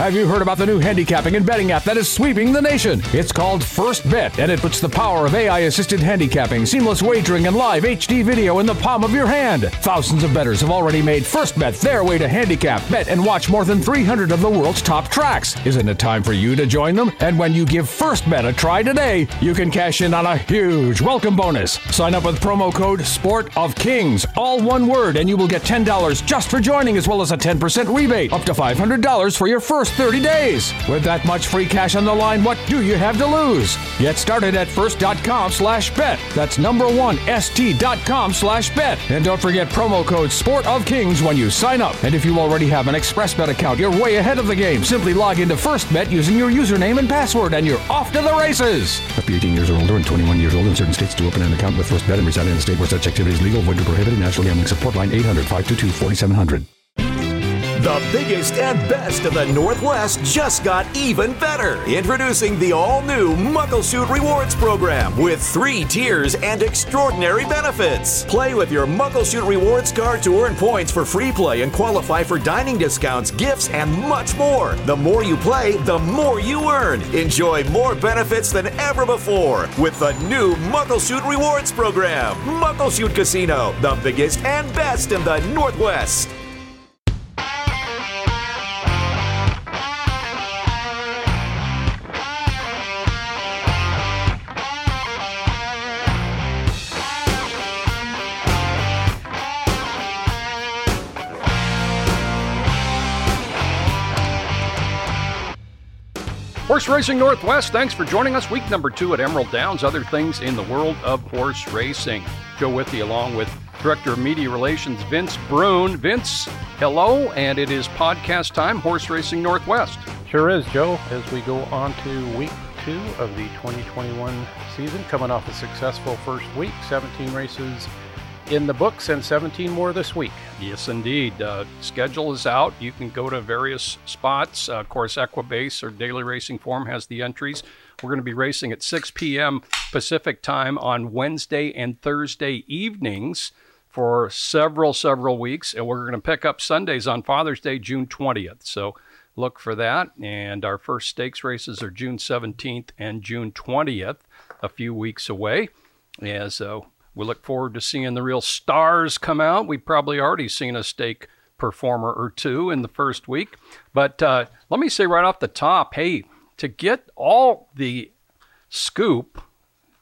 Have you heard about the new handicapping and betting app that is sweeping the nation? It's called First Bet, and it puts the power of AI assisted handicapping, seamless wagering, and live HD video in the palm of your hand. Thousands of bettors have already made First Bet their way to handicap, bet, and watch more than 300 of the world's top tracks. Isn't it time for you to join them? And when you give First Bet a try today, you can cash in on a huge welcome bonus. Sign up with promo code Sport of Kings, all one word, and you will get $10 just for joining, as well as a 10% rebate, up to $500 for your first 30 days. With that much free cash on the line, what do you have to lose? Get started at first.com slash bet. That's number one, st.com slash bet. And don't forget promo code Sport of Kings when you sign up. And if you already have an ExpressBet account, you're way ahead of the game. Simply log into FirstBet using your username and password, and you're off to the races. Up to 18 years or older and 21 years old in certain states to open an account with FirstBet and reside in a state where such activity is legal, void, or prohibited. National Gambling Support Line 800 522 4700. The biggest and best of the Northwest just got even better. Introducing the all new Muckleshoot Rewards program with three tiers and extraordinary benefits. Play with your Muckleshoot Rewards card to earn points for free play and qualify for dining discounts, gifts, and much more. The more you play, the more you earn. Enjoy more benefits than ever before with the new Muckleshoot Rewards program. Muckleshoot Casino, the biggest and best in the Northwest. Horse Racing Northwest, thanks for joining us. Week number two at Emerald Downs, other things in the world of horse racing. Joe Withey along with Director of Media Relations Vince Bruun. Vince, hello, and it is podcast time, Horse Racing Northwest. Sure is, Joe, as we go on to week two of the 2021 season, coming off a successful first week, 17 races in the books and 17 more this week. Yes, indeed. Uh, schedule is out. You can go to various spots. Uh, of course, Equibase or Daily Racing Form has the entries. We're going to be racing at 6 p.m. Pacific time on Wednesday and Thursday evenings for several, several weeks. And we're going to pick up Sundays on Father's Day, June 20th. So look for that. And our first stakes races are June 17th and June 20th, a few weeks away. As uh, we look forward to seeing the real stars come out. We've probably already seen a stake performer or two in the first week. But uh, let me say right off the top hey, to get all the scoop,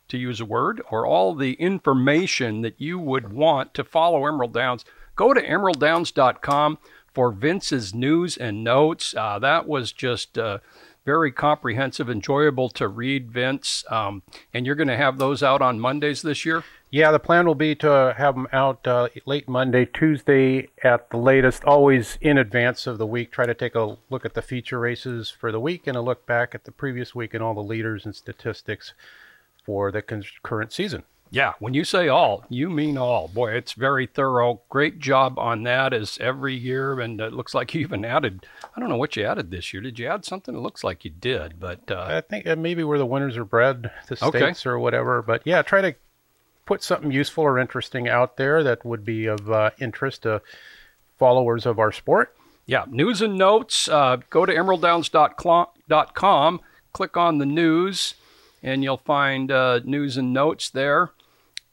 to use a word, or all the information that you would want to follow Emerald Downs, go to emeralddowns.com for Vince's news and notes. Uh, that was just. Uh, very comprehensive, enjoyable to read, Vince. Um, and you're going to have those out on Mondays this year? Yeah, the plan will be to have them out uh, late Monday, Tuesday at the latest, always in advance of the week. Try to take a look at the feature races for the week and a look back at the previous week and all the leaders and statistics for the con- current season. Yeah, when you say all, you mean all. Boy, it's very thorough. Great job on that as every year. And it looks like you even added, I don't know what you added this year. Did you add something? It looks like you did, but. Uh, I think maybe where the winners are bred, the states okay. or whatever. But yeah, try to put something useful or interesting out there that would be of uh, interest to followers of our sport. Yeah, news and notes. Uh, go to emeralddowns.com, click on the news, and you'll find uh, news and notes there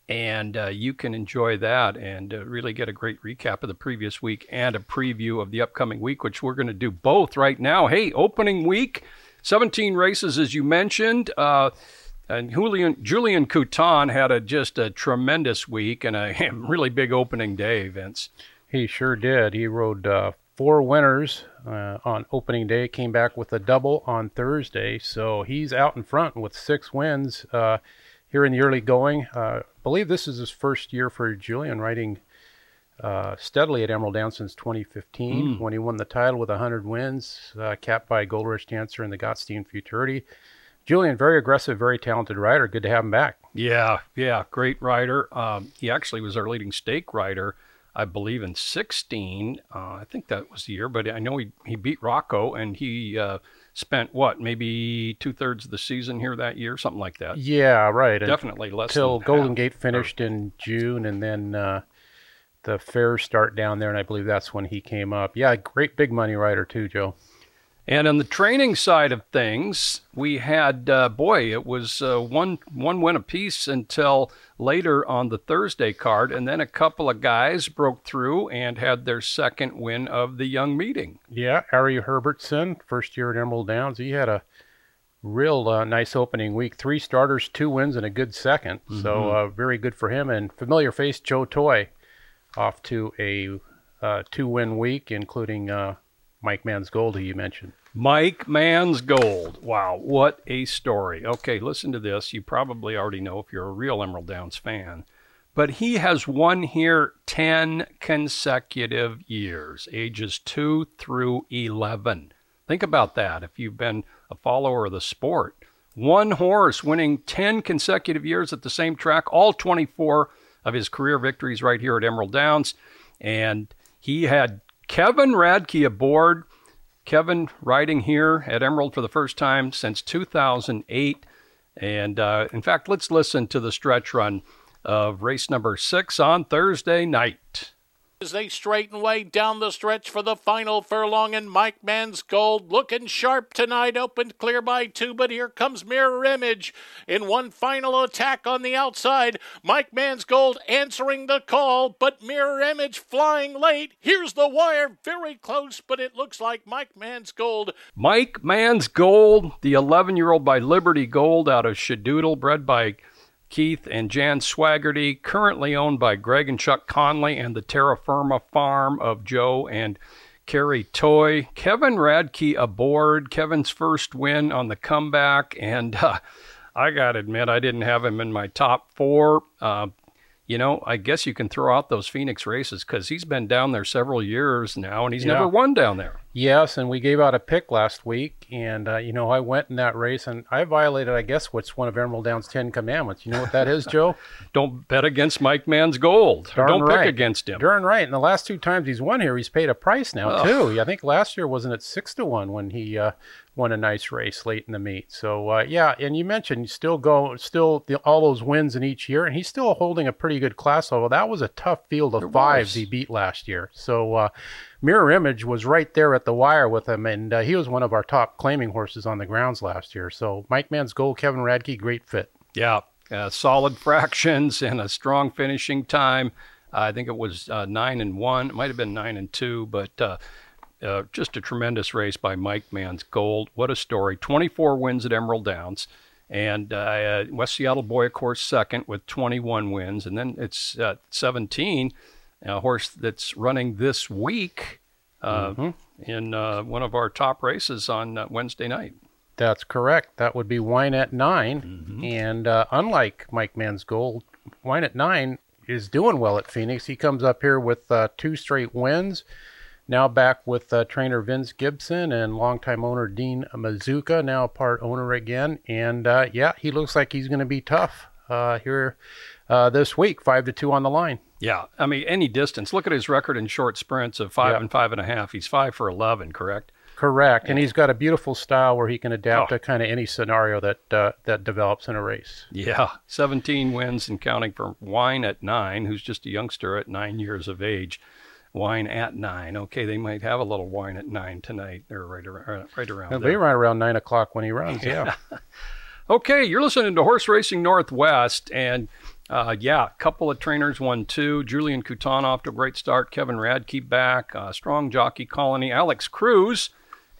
and uh, you can enjoy that and uh, really get a great recap of the previous week and a preview of the upcoming week, which we're going to do both right now. Hey, opening week, 17 races as you mentioned. Uh, and Julian Julien Couton had a just a tremendous week and a really big opening day, Vince. He sure did. He rode uh, four winners uh, on opening day, came back with a double on Thursday, so he's out in front with six wins uh, here in the early going I believe this is his first year for Julien riding uh, steadily at Emerald Down since 2015 mm. when he won the title with 100 wins, uh, capped by Gold Rush Dancer and the Gottstein Futurity. Julien, very aggressive, very talented rider. Good to have him back. Yeah, yeah, great rider. Um, he actually was our leading stake rider, I believe, in 16. Uh, I think that was the year, but I know he, he beat Rocco and he uh, spent what maybe two thirds of the season here that year, something like that. Yeah, right. Definitely less until Golden half. Gate finished in June, and then uh, the fairs start down there, and I believe that's when he came up. Yeah, great big money rider too, Joe. And on the training side of things, we had uh, boy, it was uh, one one win apiece until later on the Thursday card, and then a couple of guys broke through and had their second win of the young meeting. Yeah, Ari Herbertson, first year at Emerald Downs, he had a real uh, nice opening week. Three starters, two wins, and a good 2nd Mm-hmm. So uh, very good for him. And familiar face Joe Toy, off to a uh, two-win week, including Mike Man's Gold, who you mentioned. Mike Man's Gold. Wow, what a story. Okay, listen to this. You probably already know if you're a real Emerald Downs fan. But he has won here 10 consecutive years, ages 2 through 11. Think about that if you've been a follower of the sport. One horse winning 10 consecutive years at the same track, all 24 of his career victories right here at Emerald Downs. And he had Kevin Radke aboard. Kevin riding here at Emerald for the first time since 2008. And uh, in fact, let's listen to the stretch run of race number six on Thursday night. As they straighten way down the stretch for the final furlong, and Mike Man's Gold looking sharp tonight, opened clear by two, but here comes Mirror Image in one final attack on the outside. Mike Man's Gold answering the call, but Mirror Image flying late. Here's the wire, very close, but it looks like Mike Man's Gold Mike Man's Gold, the 11 year old by Liberty Gold out of Shadoodle, bred by Keith and Jan Swaggerty, currently owned by Greg and Chuck Conley and the Terra Firma farm of Joe and Carrie Toy. Kevin Radke aboard, Kevin's first win on the comeback, and uh, I got to admit, I didn't have him in my top four. Uh, you know, I guess you can throw out those Phoenix races because he's been down there several years now and he's Yeah. never won down there. Yes, and we gave out a pick last week, and uh, you know I went in that race, and I violated, I guess, what's one of Emerald Down's Ten Commandments. You know what that is, Joe? Don't bet against Mike Man's gold. Darn Don't right. pick against him. Darn right. And the last two times he's won here, he's paid a price now too. I think last year wasn't it six to one when he uh, won a nice race late in the meet. So uh, yeah, and you mentioned you still go, still the, all those wins in each year, and he's still holding a pretty good class level. That was a tough field of There fives was. he beat last year. So. Uh, Mirror Image was right there at the wire with him, and uh, he was one of our top claiming horses on the grounds last year. So Mike Man's Gold, Kevin Radke, great fit. Yeah, uh, solid fractions and a strong finishing time. I think it was uh, nine and one. It might have been nine and two, but uh, uh, just a tremendous race by Mike Man's Gold. What a story! 24 wins at Emerald Downs, and uh, West Seattle Boy, of course, second with 21 wins, and then it's uh, 17. A horse that's running this week uh, in uh, one of our top races on uh, Wednesday night. That's correct. That would be Wine at 9 And uh, unlike Mike Man's Gold, Wine at Nine is doing well at Phoenix. He comes up here with uh, two straight wins. Now back with uh, trainer Vince Gibson and longtime owner Dean Mazuka, now part owner again. And uh, yeah, he looks like he's going to be tough uh, here uh, this week. Five to two on the line. Yeah, I mean any distance. Look at his record in short sprints of five Yeah. and five and a half. He's five for eleven, correct? Correct, and he's got a beautiful style where he can adapt Oh. to kind of any scenario that uh, that develops in a race. Yeah, seventeen wins and counting for Wine at nine, who's just a youngster at nine years of age. Wine at nine. Okay, they might have a little wine at nine tonight, or right around right around. There. be right around nine o'clock when he runs. Yeah. Okay, you're listening to Horse Racing Northwest, and uh, yeah, a couple of trainers won two. Julien Couton off to a great start. Kevin Radke back. Uh, strong jockey colony. Alex Cruz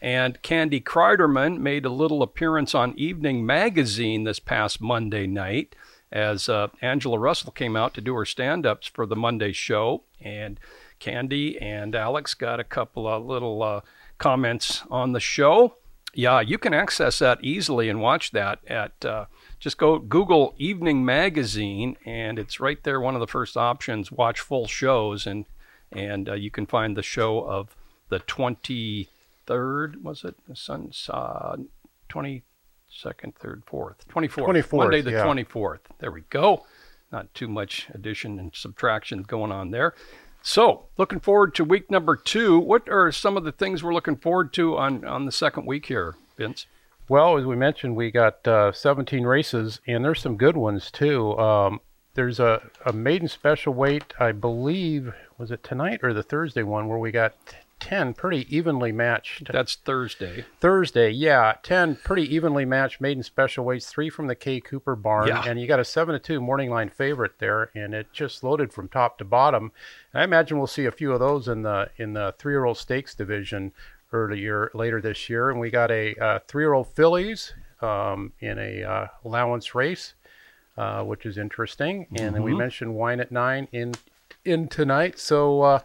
and Candy Kreiderman made a little appearance on Evening Magazine this past Monday night as uh, Angela Russell came out to do her stand-ups for the Monday show, and Candy and Alex got a couple of little uh, comments on the show. Yeah, you can access that easily and watch that at uh, just go Google Evening Magazine, and it's right there. One of the first options. Watch full shows, and and uh, you can find the show of the twenty third. Was it uh, twenty second, third, fourth, twenty fourth, 24th, Monday the yeah. twenty fourth. There we go. Not too much addition and subtraction going on there. So, looking forward to week number two. What are some of the things we're looking forward to on, on the second week here, Vince? Well, as we mentioned, we got uh, 17 races, and there's some good ones too. Um, there's a, a maiden special weight, I believe, was it tonight or the Thursday one, where we got 10 pretty evenly matched. That's Thursday. Thursday, yeah, 10 pretty evenly matched maiden special weights, three from the K Cooper barn, Yeah. and you got a 7 to 2 morning line favorite there, and it just loaded from top to bottom. And I imagine we'll see a few of those in the in the three year old stakes division earlier later this year. And we got a uh, three year old fillies um, in a uh, allowance race, uh, which is interesting. And then we mentioned wine at nine in in tonight. So uh,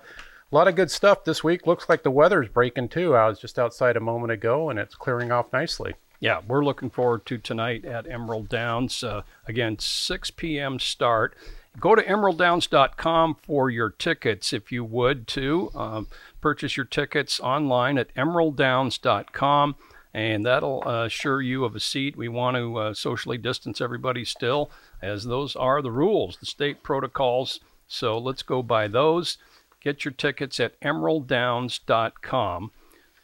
a lot of good stuff this week. Looks like the weather's breaking too. I was just outside a moment ago, and it's clearing off nicely. Yeah, we're looking forward to tonight at Emerald Downs. Uh, again, 6 p.m. start. Go to emeralddowns.com for your tickets if you would, to Um, purchase your tickets online at emeralddowns.com, and that'll uh, assure you of a seat. We want to uh, socially distance everybody still, as those are the rules, the state protocols. So let's go by those. Get your tickets at emeralddowns.com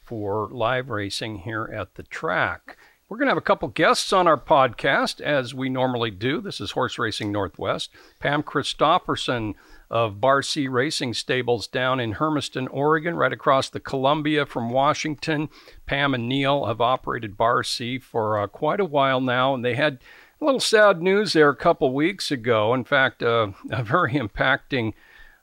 for live racing here at the track. We're going to have a couple guests on our podcast, as we normally do. This is Horse Racing Northwest. Pam Christofferson of Bar C Racing Stables down in Hermiston, Oregon, right across the Columbia from Washington. Pam and Neil have operated Bar C for uh, quite a while now, and they had a little sad news there a couple weeks ago. In fact, uh, a very impacting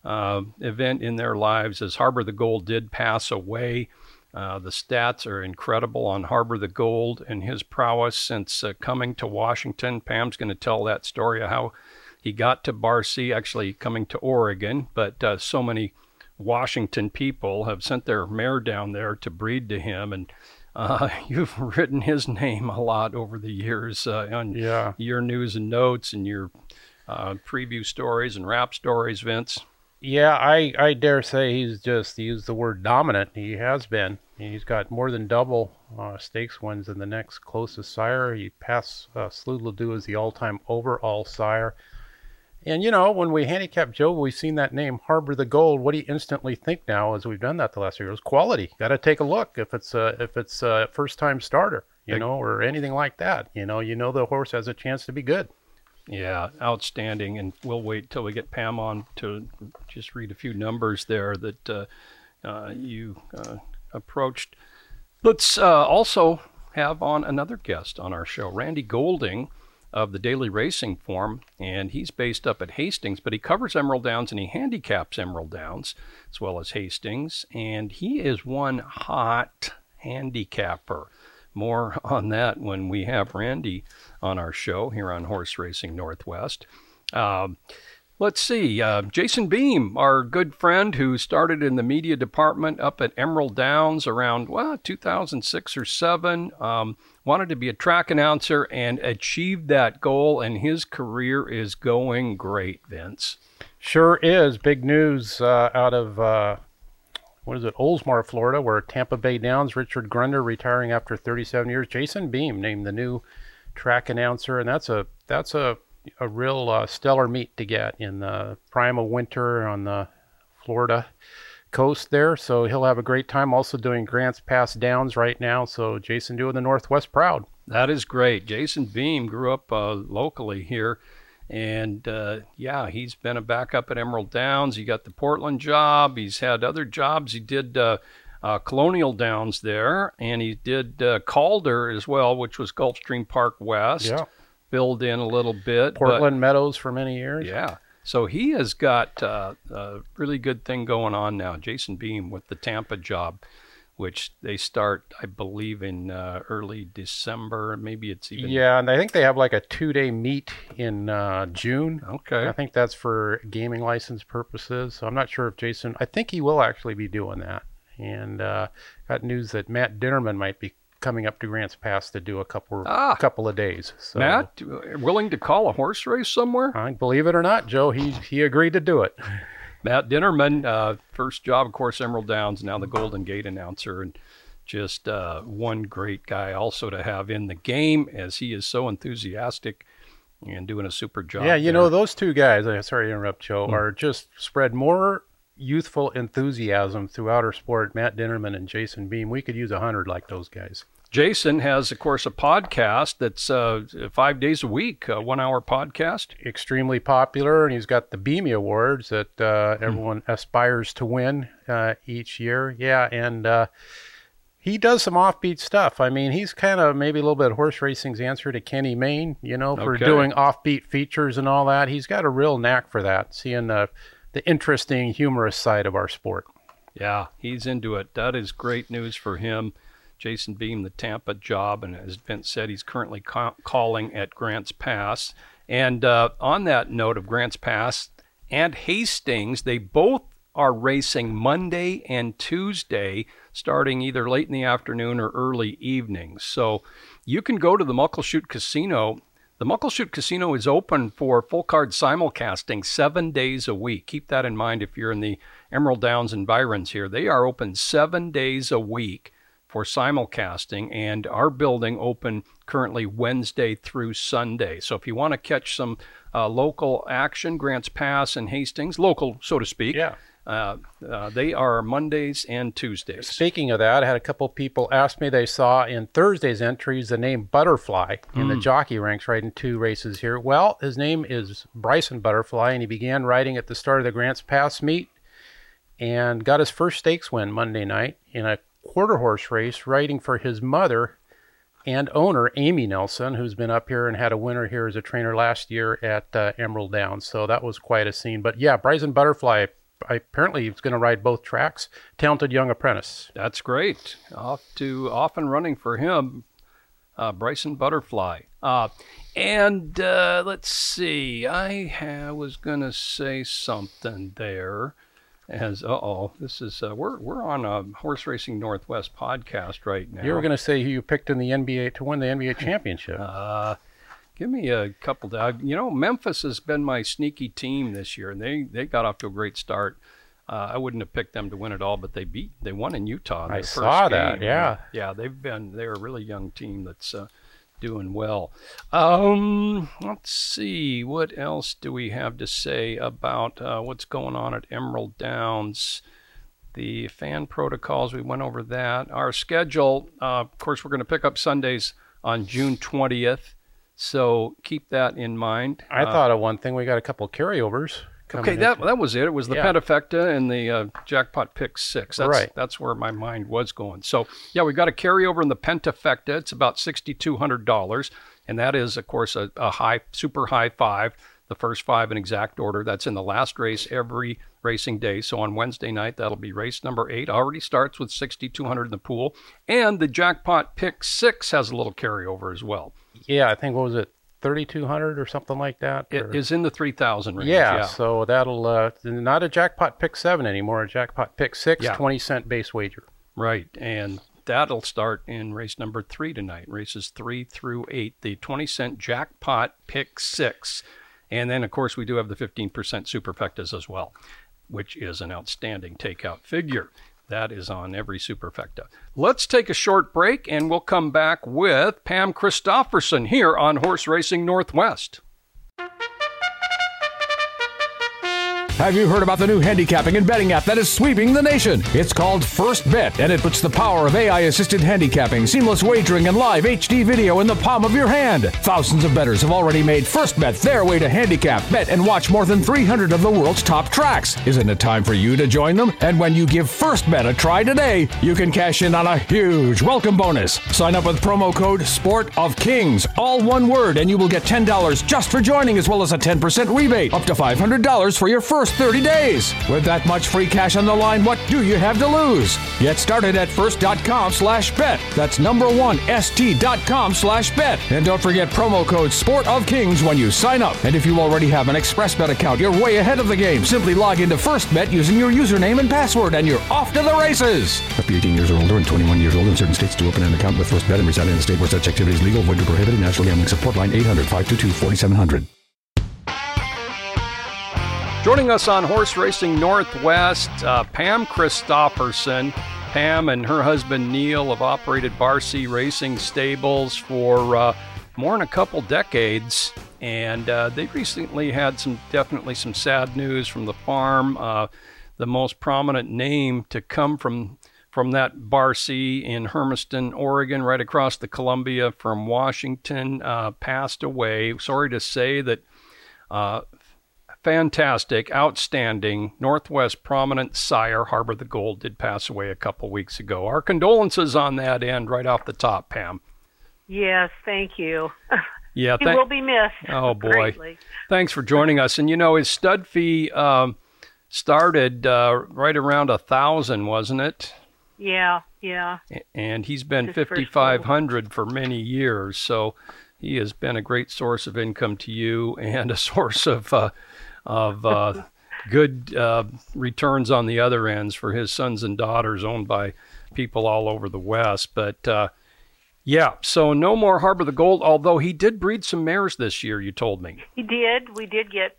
uh, event in their lives as Harbor the Gold did pass away. Uh, the stats are incredible on Harbor the Gold and his prowess since uh, coming to Washington. Pam's going to tell that story of how he got to Bar C, actually coming to Oregon, but uh, so many Washington people have sent their mare down there to breed to him. And uh, you've written his name a lot over the years uh, on Yeah. your news and notes and your uh, preview stories and rap stories, Vince. Yeah, I, I dare say he's just used the word dominant. He has been. He's got more than double uh, stakes wins than the next closest sire. He passed uh, Slewdledo as the all-time overall sire. And you know, when we handicap Joe, we've seen that name Harbor the Gold. What do you instantly think now, as we've done that the last few years? Quality. Got to take a look if it's a if it's a first-time starter, you know, or anything like that. You know, you know the horse has a chance to be good. Yeah, outstanding. And we'll wait till we get Pam on to just read a few numbers there that uh, uh, you uh, approached. Let's uh, also have on another guest on our show, Randy Golding of the Daily Racing Form, and he's based up at Hastings, but he covers Emerald Downs and he handicaps Emerald Downs as well as Hastings, and he is one hot handicapper. More on that when we have Randy on our show here on Horse Racing Northwest. Um, let's see. Uh, Jason Beem, our good friend who started in the media department up at Emerald Downs around well 2006 or seven, um, wanted to be a track announcer and achieved that goal, and his career is going great. Vince. Sure is. Big news uh, out of, uh, what is it, Oldsmar, Florida, where Tampa Bay Downs, Richard Grunder retiring after 37 years. Jason Beem named the new track announcer, and that's a that's a, a real uh, stellar meet to get in the prime of winter on the Florida coast there. So he'll have a great time also doing Grants Pass Downs right now. So Jason doing the Northwest proud. That is great. Jason Beem grew up uh, locally here, and uh, yeah, he's been a backup at Emerald Downs. He got the Portland job. He's had other jobs. He did uh, uh, Colonial Downs there, and he did uh, Calder as well, which was Gulfstream Park West. Yeah. Filled in a little bit. but- Portland Meadows for many years. yeah. So he has got uh, a really good thing going on now. Jason Beem with the Tampa job, which they start, I believe, in uh, early December. Maybe it's even. Yeah, and I think they have like a two-day meet in uh, June. Okay. I think that's for gaming license purposes. So I'm not sure if Jason. I think he will actually be doing that. And uh, got news that Matt Dinerman might be coming up to Grants Pass to do a couple Ah. couple of days. So, Matt, uh, willing to call a horse race somewhere? I believe it or not, Joe, he he agreed to do it. Matt Dinerman, uh, first job, of course, Emerald Downs, now the Golden Gate announcer, and just uh, one great guy also to have in the game as he is so enthusiastic and doing a super job. yeah, you there. know those two guys. Sorry to interrupt, Joe. Hmm. Are just spread more youthful enthusiasm throughout our sport. Matt Dinerman and Jason Beem. We could use a hundred like those guys. Jason has, of course, a podcast that's uh, five days a week, a one-hour podcast. Extremely popular, and he's got the Beamy Awards that uh, everyone mm. aspires to win uh, each year. Yeah, and uh, he does some offbeat stuff. I mean, he's kind of maybe a little bit horse racing's answer to Kenny Mayne, you know, for okay. doing offbeat features and all that. He's got a real knack for that, seeing the the interesting, humorous side of our sport. Yeah, he's into it. That is great news for him. Jason Beem, the Tampa job, and as Vince said, he's currently ca- calling at Grants Pass. And uh, on that note of Grants Pass and Hastings, they both are racing Monday and Tuesday starting either late in the afternoon or early evening. So you can go to the Muckleshoot Casino. The Muckleshoot Casino is open for full card simulcasting seven days a week. Keep that in mind if you're in the Emerald Downs environs here. They are open seven days a week for simulcasting, and our building open currently Wednesday through Sunday. So if you want to catch some uh, local action, Grants Pass and Hastings, local so to speak, yeah. Uh, uh, they are Mondays and Tuesdays. Speaking of that, I had a couple people ask me they saw in Thursday's entries the name Butterfly in mm. the jockey ranks riding two races here. Well, his name is Bryson Butterfly, and he began riding at the start of the Grants Pass meet and got his first stakes win Monday night in a quarter horse race, riding for his mother and owner Amy Nelson, who's been up here and had a winner here as a trainer last year at uh, Emerald Downs. So that was quite a scene. But yeah, Bryson Butterfly apparently he's going to ride both tracks. Talented young apprentice. That's great. Off to off and running for him, uh, Bryson Butterfly. Uh, and uh, let's see, I ha- was going to say something there. As uh oh, this is uh, we're we're on a horse racing Northwest podcast right now. You were going to say who you picked in the NBA to win the NBA championship. Uh, Give me a couple. Of, you know, Memphis has been my sneaky team this year, and they they got off to a great start. Uh, I wouldn't have picked them to win it all, but they beat they won in Utah. In I saw that. Yeah, yeah, they've been they're a really young team that's uh, doing well. Um, let's see what else do we have to say about uh, what's going on at Emerald Downs. The fan protocols, we went over that. Our schedule, uh, of course, we're going to pick up Sundays on June 20th. So keep that in mind. I uh, thought of one thing. We got a couple carryovers. Okay, that that was it. It was the yeah. Pentafecta and the uh, jackpot pick six. That's, right. That's where my mind was going. So yeah, we've got a carryover in the Pentafecta. It's about sixty two hundred dollars, and that is of course a, a high, super high five. The first five in exact order. That's in the last race every racing day. So on Wednesday night, that'll be race number eight. Already starts with 6,200 in the pool. And the jackpot pick six has a little carryover as well yeah, I think what was it, thirty two hundred or something like that. It or? is in the three thousand range. Yeah, yeah, so that'll uh, not a jackpot pick seven anymore. A jackpot pick six, yeah. 20 cent base wager. Right, and that'll start in race number three tonight. Races three through eight, the twenty cent jackpot pick six, and then of course we do have the fifteen percent superfectas as well, which is an outstanding takeout figure. That is on every superfecta. Let's take a short break and we'll come back with Pam Christofferson here on Horse Racing Northwest. Have you heard about the new handicapping and betting app that is sweeping the nation? It's called First Bet, and it puts the power of AI assisted handicapping, seamless wagering, and live HD video in the palm of your hand. Thousands of bettors have already made First Bet their way to handicap, bet, and watch more than 300 of the world's top tracks. Isn't it time for you to join them? And when you give First Bet a try today, you can cash in on a huge welcome bonus. Sign up with promo code Sport of Kings, all one word, and you will get $10 just for joining, as well as a 10% rebate, up to $500 for your first first 30 days. With that much free cash on the line, what do you have to lose? Get started at first.com slash bet. That's number one, st.com slash bet. And don't forget promo code Sport of Kings when you sign up. And if you already have an ExpressBet account, you're way ahead of the game. Simply log into FirstBet using your username and password, and you're off to the races. Up to 18 years or older and 21 years old in certain states to open an account with FirstBet and reside in a state where such activity is legal, void, or prohibited. National Gambling Support Line 800 522 4700. Joining us on Horse Racing Northwest, uh, Pam Christofferson. Pam and her husband Neil have operated Bar C Racing Stables for uh, more than a couple decades, and uh, they recently had some definitely some sad news from the farm. Uh, the most prominent name to come from from that Bar C in Hermiston, Oregon, right across the Columbia from Washington, uh, passed away. Sorry to say that. Uh, fantastic, outstanding Northwest prominent sire, Harbor the Gold, did pass away a couple weeks ago. Our condolences on that end, right off the top, Pam. Yes, thank you. Yeah, he will be missed. Oh boy, greatly. thanks for joining us. And you know, his stud fee um, started uh, right around a thousand, wasn't it? Yeah, yeah. And he's been fifty five hundred for many years, so he has been a great source of income to you and a source of uh, of uh, good uh, returns on the other ends for his sons and daughters, owned by people all over the West. But uh, yeah, so no more Harbor the Gold. Although he did breed some mares this year, you told me. He did. We did get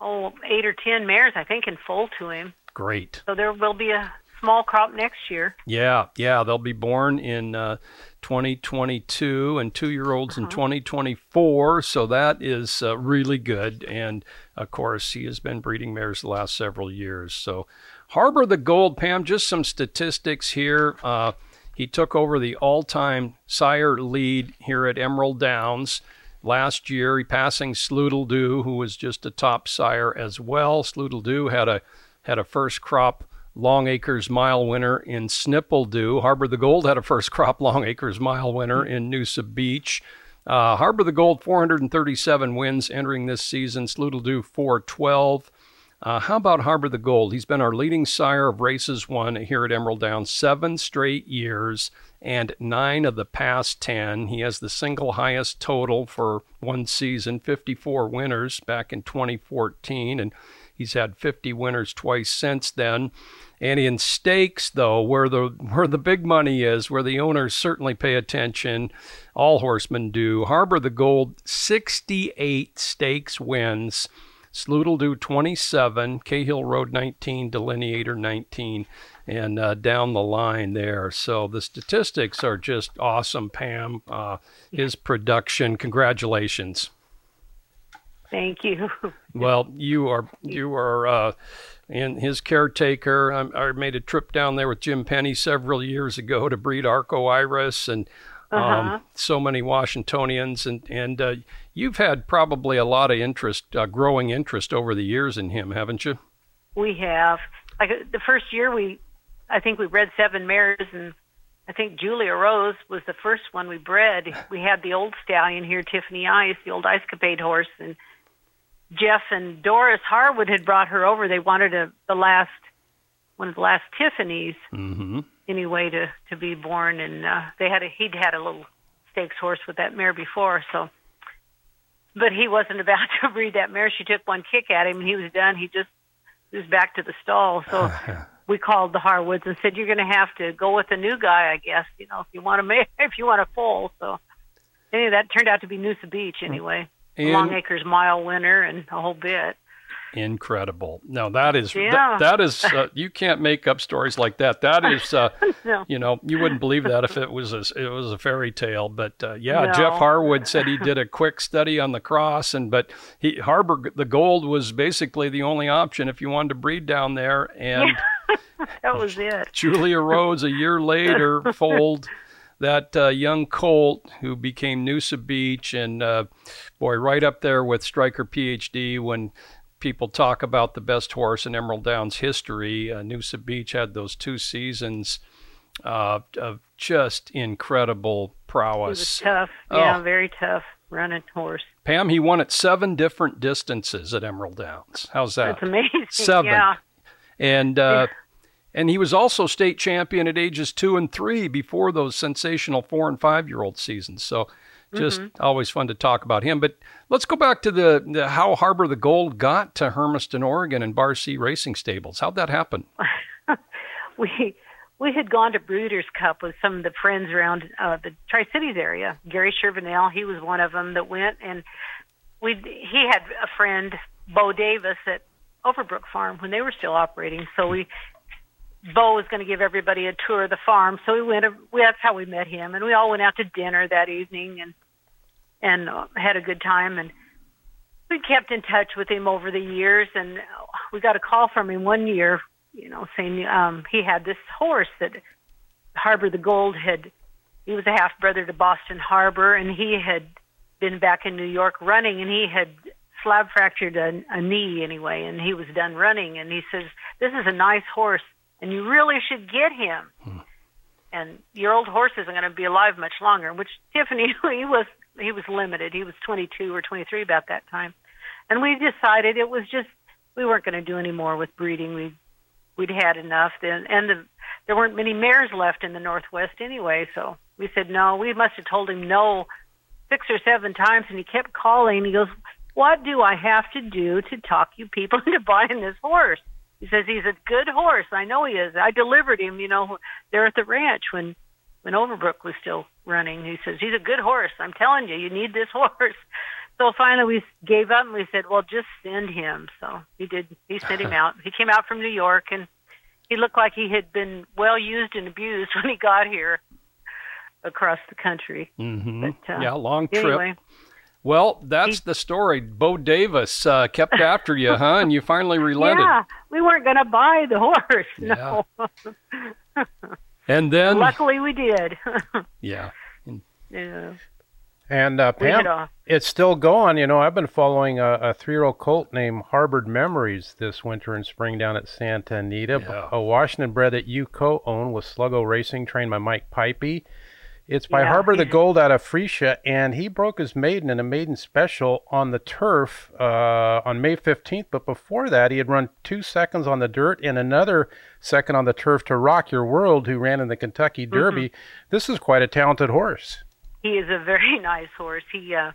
oh eight or ten mares, I think, in full to him. Great. So there will be a small crop next year. Yeah, yeah, they'll be born in uh, 2022 and two year olds in 2024. So that is uh, really good. And of course, he has been breeding mares the last several years. So Harbor the Gold, Pam, just some statistics here. Uh, he took over the all time sire lead here at Emerald Downs. Last year, he passing Slewdledo who was just a top sire as well. Slewdledo had a had a first crop Long Acres Mile winner in Snipledo. Harbor the Gold had a first crop Long Acres Mile winner in Noosa Beach. Uh, Harbor the Gold 437 wins entering this season. Slewdledo 412. Uh, how about Harbor the Gold? He's been our leading sire of races won here at Emerald Downs seven straight years and nine of the past 10. He has the single highest total for one season 54 winners back in 2014, and he's had 50 winners twice since then. And in stakes, though, where the where the big money is, where the owners certainly pay attention, all horsemen do. Harbor the Gold, 68 stakes wins. Slewdledo 27, Cahill Road 19, Delineator 19, and uh, down the line there. So the statistics are just awesome, Pam. Uh, his production, congratulations. Thank you. Well, you are you are uh, and his caretaker. I, I, made a trip down there with Jim Penny several years ago to breed Arco Iris and um, uh-huh. so many Washingtonians, and and uh, you've had probably a lot of interest, uh, growing interest over the years in him, haven't you? We have. Like the first year, we I think we bred seven mares, and I think Julia Rose was the first one we bred. We had the old stallion here, Tiffany Ice, the old Ice Capade horse, and Jeff and Doris Harwood had brought her over. They wanted a the last one of the last Tiffany's mm-hmm. anyway to to be born, and uh, they had a he'd had a little stakes horse with that mare before, so. But he wasn't about to breed that mare. She took one kick at him, and he was done. He just he was back to the stall. So we called the Harwoods and said, "You're going to have to go with a new guy, I guess. You know, if you want to make if you want to foal." So anyway, that turned out to be Noosa Beach anyway. In, Long Acres Mile winner and a whole bit. Incredible. No, that is yeah. th- that is uh, you can't make up stories like that. That is uh, no. you know you wouldn't believe that if it was a, it was a fairy tale. But uh, yeah, no. Jeff Harwood said he did a quick study on the cross, and but he Harbor the Gold was basically the only option if you wanted to breed down there, and that was it. Julia Rose a year later foaled that uh, young colt who became Noosa Beach, and uh, boy, right up there with Stryker PhD when people talk about the best horse in Emerald Downs history. Uh, Noosa Beach had those two seasons uh, of just incredible prowess. It was tough, yeah, oh. very tough running horse. Pam, he won at seven different distances at Emerald Downs. How's that? That's amazing. Seven. Yeah. And uh, and he was also state champion at ages two and three before those sensational four and five year old seasons. So just mm-hmm. always fun to talk about him. But let's go back to the, the, how Harbor the Gold got to Hermiston, Oregon, and Bar C Racing Stables. How'd that happen? we we had gone to Breeders' Cup with some of the friends around uh, the Tri Cities area. Gary Shervinell, he was one of them that went, and we he had a friend, Bo Davis, at Overbrook Farm when they were still operating. So we Bo was going to give everybody a tour of the farm, so we went. We, that's how we met him, and we all went out to dinner that evening and and uh, had a good time. And we kept in touch with him over the years. And we got a call from him one year, you know, saying um, he had this horse that Harbor the Gold had. He was a half brother to Boston Harbor, and he had been back in New York running, and he had slab fractured a, a knee anyway, and he was done running. And he says, "This is a nice horse, and you really should get him." Hmm. And your old horse isn't going to be alive much longer. Which Tiffany, he was he was limited. He was 22 or 23 about that time, and we decided it was just we weren't going to do any more with breeding. We we'd had enough. Then and the, there weren't many mares left in the Northwest anyway, so we said no. We must have told him no six or seven times, and he kept calling. He goes, "What do I have to do to talk you people into buying this horse?" He says he's a good horse. I know he is. I delivered him, you know, there at the ranch when when Overbrook was still running. He says he's a good horse. I'm telling you, you need this horse. So finally, we gave up and we said, "Well, just send him." So he did. He sent him out. He came out from New York and he looked like he had been well used and abused when he got here across the country. Mm-hmm. But, uh, yeah, long trip. Anyway, well, that's the story. Bo Davis uh, kept after you, huh? And you finally relented. Yeah, we weren't going to buy the horse. Yeah. No. and then, luckily, we did. yeah. Yeah. And uh, Pam, it's still going. You know, I've been following a, a three-year-old colt named Harbored Memories this winter and spring down at Santa Anita. Yeah. A Washington bred that you co-own with Sluggo Racing, trained by Mike Puype. It's by yeah. Harbor the Gold out of Freesia, and he broke his maiden in a maiden special on the turf uh, on May 15th. But before that, he had run two seconds on the dirt and another second on the turf to Rock Your World, who ran in the Kentucky mm-hmm. Derby. Mm-hmm. This is quite a talented horse. He is a very nice horse. He uh,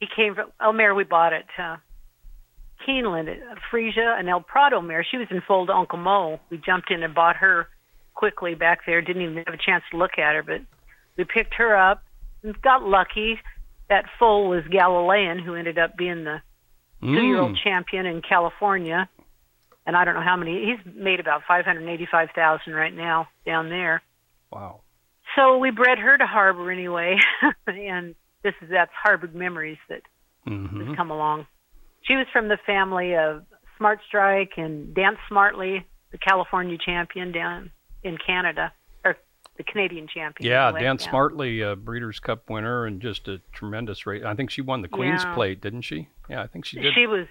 he came from a mare we bought it. uh, Keeneland, uh, Freesia, an El Prado mare. She was in foal to Uncle Mo. We jumped in and bought her quickly back there. Didn't even have a chance to look at her, but we picked her up and got lucky. That foal was Galilean, who ended up being the mm. two-year-old champion in California. And I don't know how many. He's made about five hundred eighty-five thousand right now down there. Wow. So we bred her to Harbor anyway, and this is that's Harbored Memories that mm-hmm. has come along. She was from the family of Smart Strike and Dance Smartly, the California champion down in Canada, the Canadian champion. Yeah, Dance Smartly, a Breeders' Cup winner, and just a tremendous race. I think she won the Queen's yeah. Plate, didn't she? Yeah, I think she did. She was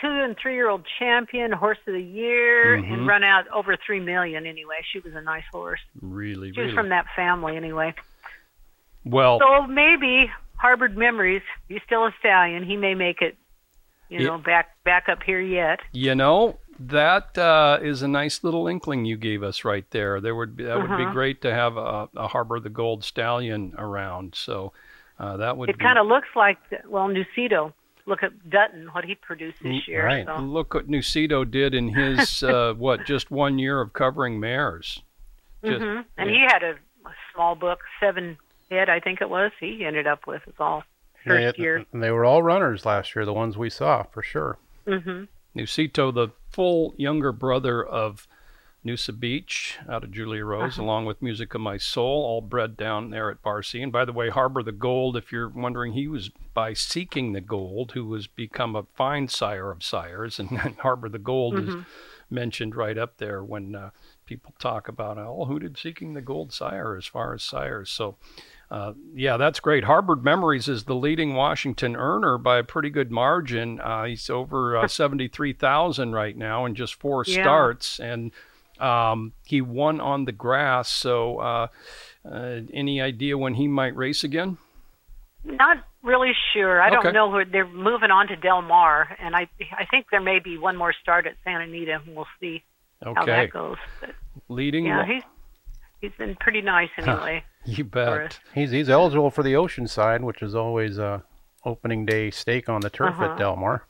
two and three year old champion, horse of the year, mm-hmm. and run out over three million anyway. She was a nice horse. Really, she really. was from that family anyway. Well, so maybe harbored memories. He's still a stallion. He may make it, you know, it, back back up here yet. You know, that uh, is a nice little inkling you gave us right there. There would be, that uh-huh. would be uh-huh. great to have a, a Harbor the Gold Stallion around. So uh, that would. It kind of looks like well, Nucito look at Dutton, what he produced this year. Right. So. Look what Nucito did in his uh, what just one year of covering mares. Just, mm-hmm. And yeah. he had a, a, small book, seven head, I think it was. He ended up with it all first yeah, year. They were all runners last year, the ones we saw for sure. Mm-hmm. Nucito, the full younger brother of Noosa Beach out of Julia Rose, uh-huh. along with Music of My Soul, all bred down there at Bar C. And by the way, Harbor the Gold, if you're wondering, he was by Seeking the Gold, who has become a fine sire of sires. And, and Harbor the Gold mm-hmm. is mentioned right up there when uh, people talk about, oh, who did Seeking the Gold sire as far as sires? So, uh, yeah, that's great. Harbored Memories is the leading Washington earner by a pretty good margin. Uh, he's over uh, 73,000 right now in just four yeah. starts. And um, he won on the grass. So, uh, uh, any idea when he might race again? Not really sure. I okay. don't know. Who, they're moving on to Del Mar, and I I think there may be one more start at Santa Anita. and We'll see okay. how that goes. But, Leading. Yeah, he's he's been pretty nice anyway. You bet. He's he's eligible for the Oceanside, which is always a opening day stake on the turf uh-huh. at Del Mar.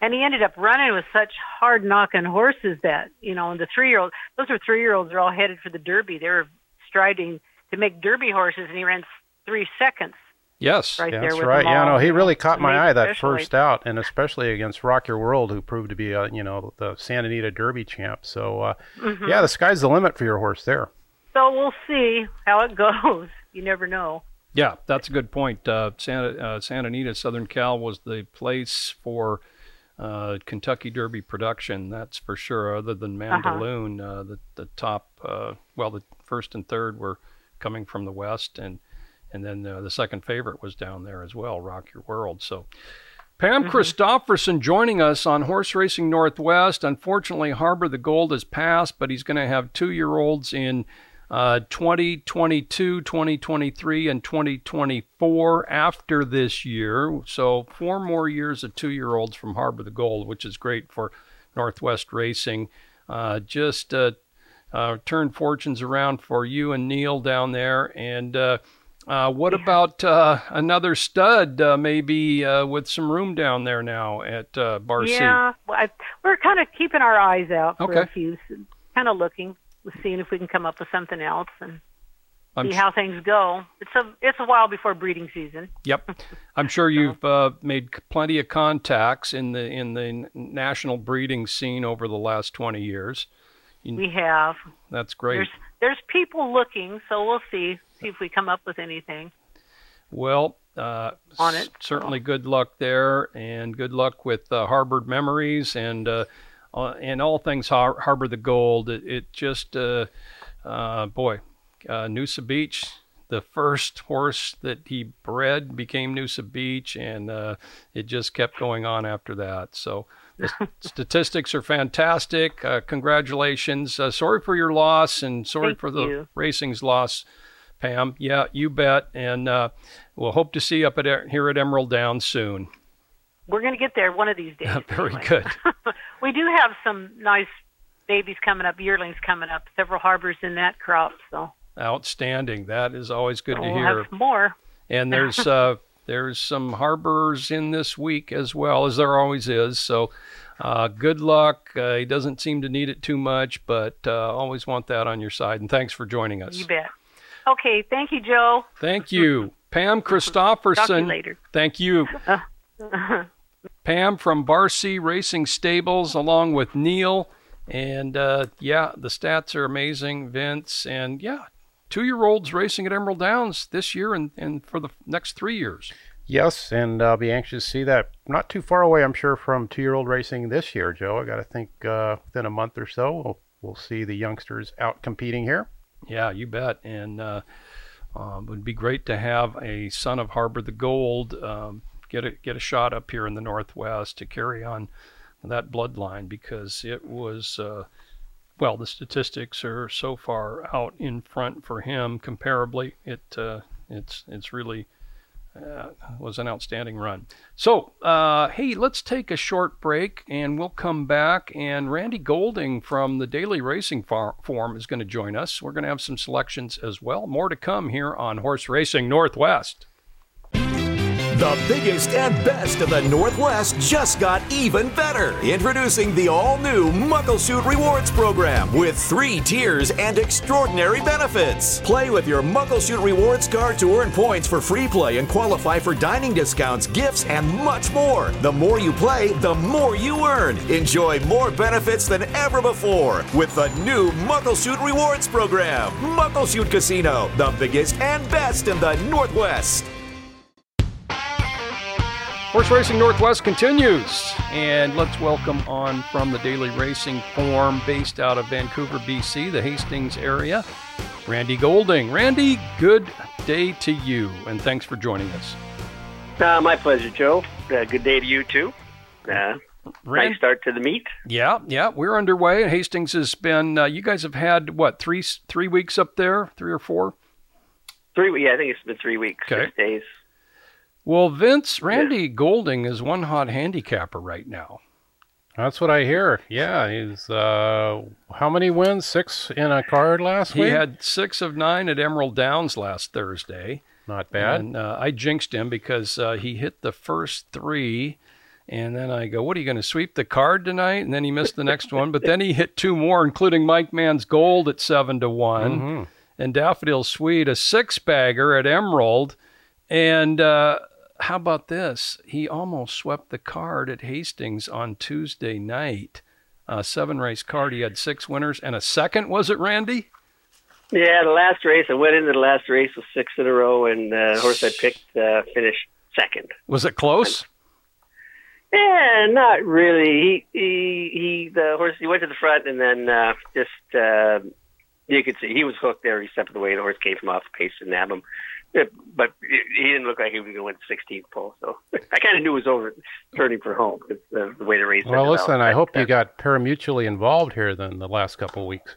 And he ended up running with such hard knocking horses that you know and the three year old those were three year olds are all headed for the derby. They were striding to make derby horses and he ran three seconds yes. right yeah, there that's right. yeah no he really caught my eye that first out and especially against rock your world who proved to be a you know the santa anita derby champ. So uh, mm-hmm. yeah the sky's the limit for your horse there so we'll see how it goes you never know yeah, that's a good point. Uh, Santa, uh, Santa Anita, Southern Cal was the place for uh, Kentucky Derby production, that's for sure. Other than Mandaloun, uh, the the top, uh, well, the first and third were coming from the west, and and then uh, the second favorite was down there as well, Rock Your World. So. Pam Christofferson joining us on Horse Racing Northwest. Unfortunately, Harbor the Gold has passed, but he's going to have two year olds in uh, 2022, 2023, and 2024 after this year. So, four more years of two year olds from Harbor the Gold, which is great for Northwest Racing. Uh, just uh, uh, turned fortunes around for you and Neil down there. And uh, uh, what about uh, another stud, uh, maybe uh, with some room down there now at uh, Bar C? Yeah, well, I, we're kind of keeping our eyes out for Okay. a few, kind of looking, seeing if we can come up with something else and I'm see how things go. It's a it's a while before breeding season. Yep, I'm sure you've uh, made plenty of contacts in the in the national breeding scene over the last 20 years. We have That's great. there's there's people looking, so we'll see see if we come up with anything. Well, uh, On it, certainly good luck there, and good luck with uh, Harbored Memories and uh, and all things Har- Harbor the Gold. It, it just, uh, uh, boy, uh, Noosa Beach. The first horse that he bred became Noosa Beach, and uh, it just kept going on after that. So the statistics are fantastic. Uh, congratulations. Uh, sorry for your loss, and sorry Thank for the you. racing's loss. Pam. Yeah, you bet. And uh, we'll hope to see you up at here at Emerald Downs soon. We're going to get there one of these days. Very anyway. good. we do have some nice babies coming up, yearlings coming up, several harbors in that crop. So Outstanding. That is always good to we'll hear. have more. And there's uh, there's some harbors in this week as well as there always is. So uh, good luck. Uh, he doesn't seem to need it too much, but uh, always want that on your side. And thanks for joining us. You bet. Okay, thank you, Joe. Thank you, Pam to you later. Thank you. Pam from Bar C Racing Stables, along with Neil. And uh, yeah, the stats are amazing, Vince. And yeah, two year olds racing at Emerald Downs this year and, and for the next three years. Yes, and I'll be anxious to see that. Not too far away, I'm sure, from two-year-old racing this year, Joe. I got to think uh, within a month or so, we'll, we'll see the youngsters out competing here. Yeah, you bet. And uh, uh, it would be great to have a son of Harbor the Gold um, get a get a shot up here in the Northwest to carry on that bloodline because it was. Uh, well, the statistics are so far out in front for him comparably. It uh, it's it's really uh, was an outstanding run. So, uh, hey, let's take a short break and we'll come back. And Randy Golding from the Daily Racing Form is going to join us. We're going to have some selections as well. More to come here on Horse Racing Northwest. The biggest and best of the Northwest just got even better. Introducing the all new Muckleshoot Rewards Program with three tiers and extraordinary benefits. Play with your Muckleshoot Rewards card to earn points for free play and qualify for dining discounts, gifts, and much more. The more you play, the more you earn. Enjoy more benefits than ever before with the new Muckleshoot Rewards Program. Muckleshoot Casino, the biggest and best in the Northwest. Horse Racing Northwest continues, and let's welcome on from the Daily Racing Form based out of Vancouver, BC, the Hastings area, Randy Golding. Randy, good day to you, and thanks for joining us. Uh, my pleasure, Joe. Uh, good day to you too. Uh, Ran- nice start to the meet. Yeah, yeah, we're underway. Hastings has been. Uh, you guys have had what three three weeks up there, three or four? Three. Yeah, I think it's been three weeks, Okay. six days. Well, Vince Randy Golding is one hot handicapper right now. That's what I hear. Yeah, he's uh, how many wins? Six in a card last He week. had six of nine at Emerald Downs last Thursday. Not bad. And uh, I jinxed him because uh, he hit the first three. And then I go, What are you going to sweep the card tonight? And then he missed the next one. But then he hit two more, including Mike Man's Gold at seven to one Mhm. and Daffodil Sweet, a six bagger at Emerald. And uh, how about this? He almost swept the card at Hastings on Tuesday night. A seven race card. He had six winners and a second, was it, Randy? Yeah, the last race. I went into the last race with six in a row, and uh, the horse I picked uh, finished second. Was it close? Yeah, not really. He he he. The horse. He went to the front, and then uh, just uh, you could see he was hooked there. He stepped away. And the horse came from off the pace to nab him. Yeah, but he didn't look like he was going to win the 16th pole. So I kind of knew it was over, turning for home. It's the, the way the race. Well, listen, I hope uh, you got paramutually involved here then the last couple of weeks.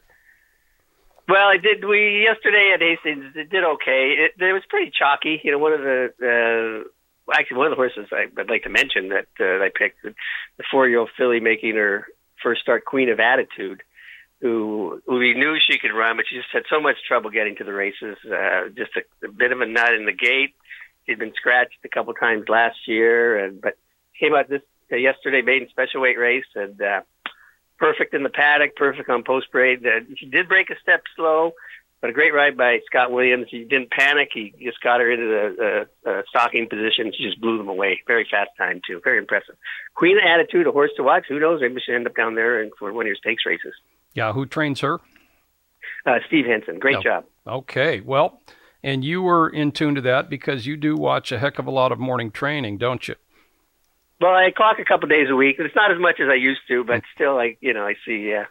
Well, I did. We yesterday at Hastings it did okay. It, it was pretty chalky. You know, one of the uh, actually one of the horses I, I'd like to mention that uh, I picked the, the four-year-old filly making her first start, Queen of Attitude, who, we knew she could run, but she just had so much trouble getting to the races. Uh, just a, a bit of a nut in the gate. She'd been scratched a couple times last year, and but came out this uh, yesterday, maiden special weight race, and uh, perfect in the paddock, perfect on post braid. Uh, she did break a step slow, but a great ride by Scott Williams. He didn't panic. He just got her into the uh, uh, stocking position. She just blew them away. Very fast time too. Very impressive. Queen of Attitude, a horse to watch. Who knows? Maybe she'll end up down there and for one of your stakes races. Yeah, who trains her? Uh, Steve Henson. Great No. job. Okay, well, and you were in tune to that because you do watch a heck of a lot of morning training, don't you? Well, I clock a couple days a week. It's not as much as I used to, but still, I you know I see. Uh,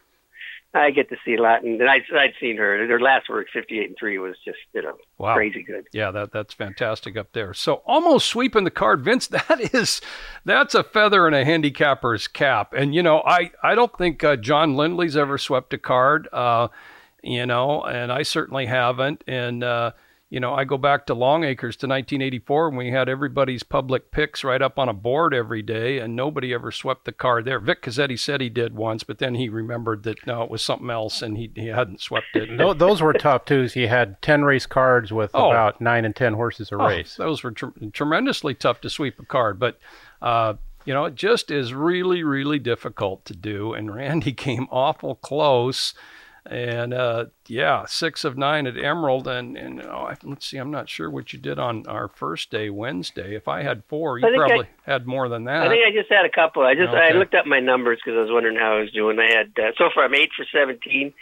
I get to see a lot, and I I'd seen her. Her last work, fifty eight and three, was just you know Wow. crazy good. Yeah, that that's fantastic up there. So almost sweeping the card, Vince. That is that's a feather in a handicapper's cap. And you know, I I don't think uh, John Lindley's ever swept a card. Uh, you know, and I certainly haven't. And uh, you know, I go back to Long Acres to 1984 when we had everybody's public picks right up on a board every day, and nobody ever swept the card there. Vic Cazzetti said he did once, but then he remembered that no, it was something else, and he he hadn't swept it. Tho- those were tough too. He had ten race cards with Oh. about nine and ten horses a Oh, race. those were tre- tremendously tough to sweep a card, but uh, you know, it just is really, really difficult to do. And Randy came awful close. And uh, yeah, six of nine at Emerald, and and oh, let's see, I'm not sure what you did on our first day, Wednesday. If I had four, you think I- probably had more than that. I think I just had a couple. I just I looked up my numbers because I was wondering how I was doing. I had uh, so far I'm eight for seventeen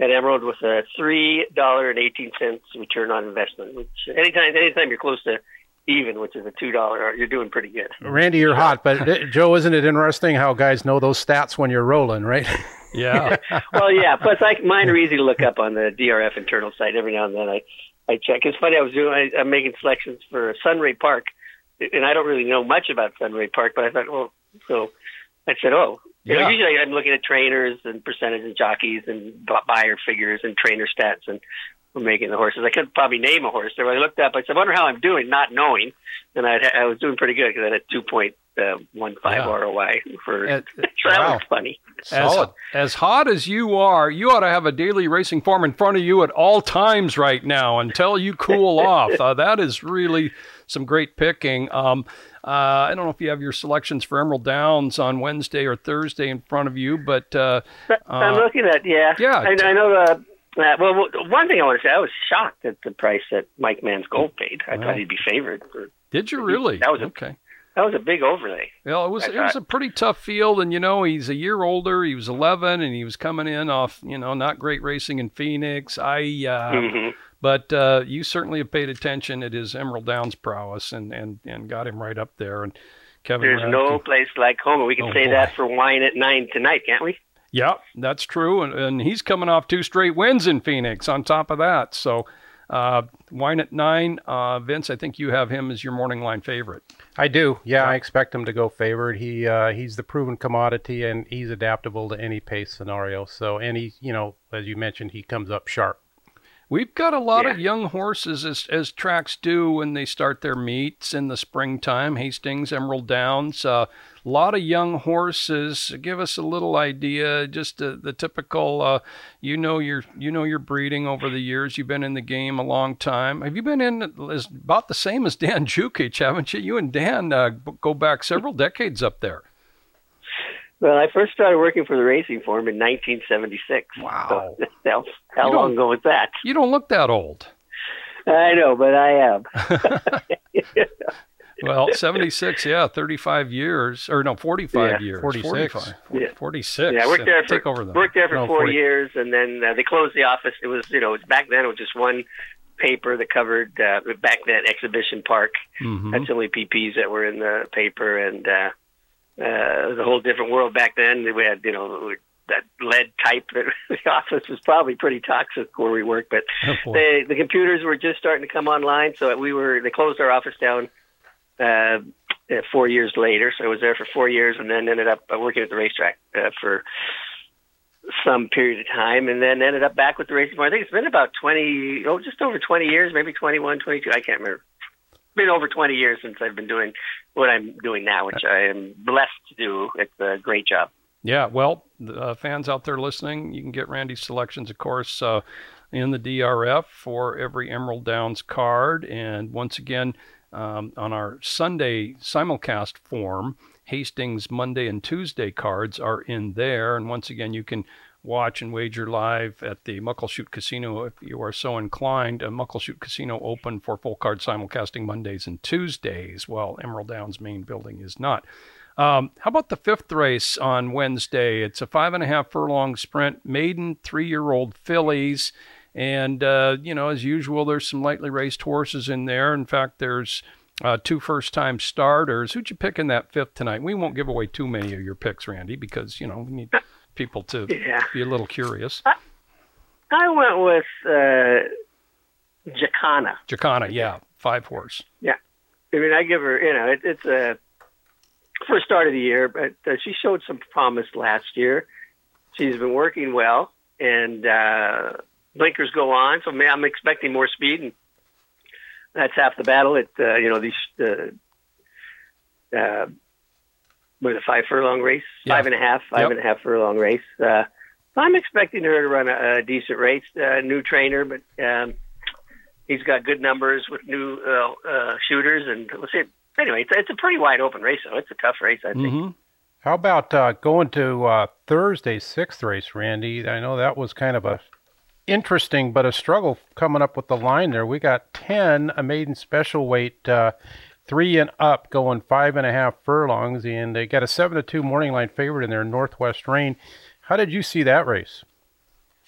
at Emerald with a three dollar and eighteen cents return on investment. Which anytime anytime you're close to even, which is a two dollar, you're doing pretty good. Randy, you're hot, but Joe, isn't it interesting how guys know those stats when you're rolling, right? yeah, well, yeah. Plus, I, mine are easy to look up on the DRF internal site. Every now and then, I I check. It's funny. I was doing. I, I'm making selections for Sunray Park, and I don't really know much about Sunray Park, but I thought, well, so I said, oh. You know, usually I'm looking at trainers and percentage and jockeys and bu- Beyer figures and trainer stats and we're making the horses. I could probably name a horse. So I looked up. I said, I wonder how I'm doing, not knowing. And I, I was doing pretty good because I had a two point uh, one five Yeah. ROI for. And- so that wow. was funny. as, Solid. as hot as you are, you ought to have a daily racing form in front of you at all times right now until you cool off. Uh, that is really some great picking. Um, uh, I don't know if you have your selections for Emerald Downs on Wednesday or Thursday in front of you, but uh, I'm looking at yeah. yeah. I, I know the. Uh, well, one thing I want to say, I was shocked at the price that Mike Man's gold paid. I thought he'd be favored. For, did you really? That was a- okay. that was a big overlay. Well, it was I it was a pretty tough field, and you know he's a year older. He was 11, and he was coming in off you know not great racing in Phoenix. I uh, Mhm. But uh, you certainly have paid attention at his Emerald Downs prowess and, and, and got him right up there. And Kevin, There's Radke- no place like home. We can Oh, say boy. that for wine at nine tonight, can't we? Yeah, that's true. And, and he's coming off two straight wins in Phoenix. On top of that, so uh, wine at nine. Uh, Vince, I think you have him as your morning line favorite. I do. Yeah, I expect him to go favored. He uh, he's the proven commodity, and he's adaptable to any pace scenario. So, and he, you know, as you mentioned, he comes up sharp. We've got a lot of young horses as as tracks do when they start their meets in the springtime. Hastings, Emerald Downs, a lot of young horses. Give us a little idea, just uh, the typical. Uh, you know your you know your breeding over the years. You've been in the game a long time. Have you been in as about the same as Dan Jukic, haven't you? You and Dan uh, go back several decades up there. Well, I first started working for the racing Form in 1976. Wow. So, how how long ago was that? You don't look that old. I know, but I am. Well, 76, yeah, 35 years, or no, 45 Yeah, years. 46. 45, Yeah. 46. Yeah, I worked there for Take over the, worked there for No, four 40. years, and then uh, they closed the office. It was you know it was back then it was just one paper that covered uh, back then Exhibition Park. Mhm. That's the only PPs that were in the paper, and uh, Uh, it was a whole different world back then. We had, you know, that lead type. that the office was probably pretty toxic where we worked, but Oh, boy. the the computers were just starting to come online. So we were they closed our office down uh, uh, four years later. So I was there for four years, and then ended up uh, working at the racetrack uh, for some period of time, and then ended up back with the racing. I think it's been about twenty, oh, just over twenty years, maybe 21, 22. I can't remember. It's been over twenty years since I've been doing what I'm doing now, which I am blessed to do. It's a great job. Yeah, well, the, uh, fans out there listening, you can get Randy's selections, of course, uh, in the DRF for every Emerald Downs card. And once again, um, on our Sunday simulcast form, Hastings Monday and Tuesday cards are in there. And once again, you can watch and wager live at the Muckleshoot Casino if you are so inclined. A Muckleshoot Casino open for full card simulcasting Mondays and Tuesdays, while Emerald Downs main building is not. Um, how about the fifth race on Wednesday? It's a five and a half furlong sprint, maiden three year old fillies. And, uh, you know, as usual, there's some lightly raced horses in there. In fact, there's uh, two first time starters. Who'd you pick in that fifth tonight? We won't give away too many of your picks, Randy, because, you know, we need people to Yeah. be a little curious. I went with uh, Jacana. Jacana, yeah, five horse. Yeah, I mean, I give her, you know, it, it's a first start of the year, but uh, she showed some promise last year. She's been working well, and uh, blinkers go on, so man, I'm expecting more speed, and that's half the battle. It, uh, you know, these uh, uh, with a five furlong race, Yeah. five and a half, five Yep. and a half furlong race. Uh, I'm expecting her to run a, a decent race. Uh, new trainer, but um, he's got good numbers with new uh, uh, shooters, and we'll see. Anyway, it's, it's a pretty wide open race, though. It's a tough race, I think. hmm How about uh, going to uh, Thursday's sixth race, Randy? I know that was kind of a interesting but a struggle coming up with the line there. We got 10, a maiden special weight, uh, three and up, going five and a half furlongs, and they got a seven to two morning line favorite in their Northwest Rain. How did you see that race?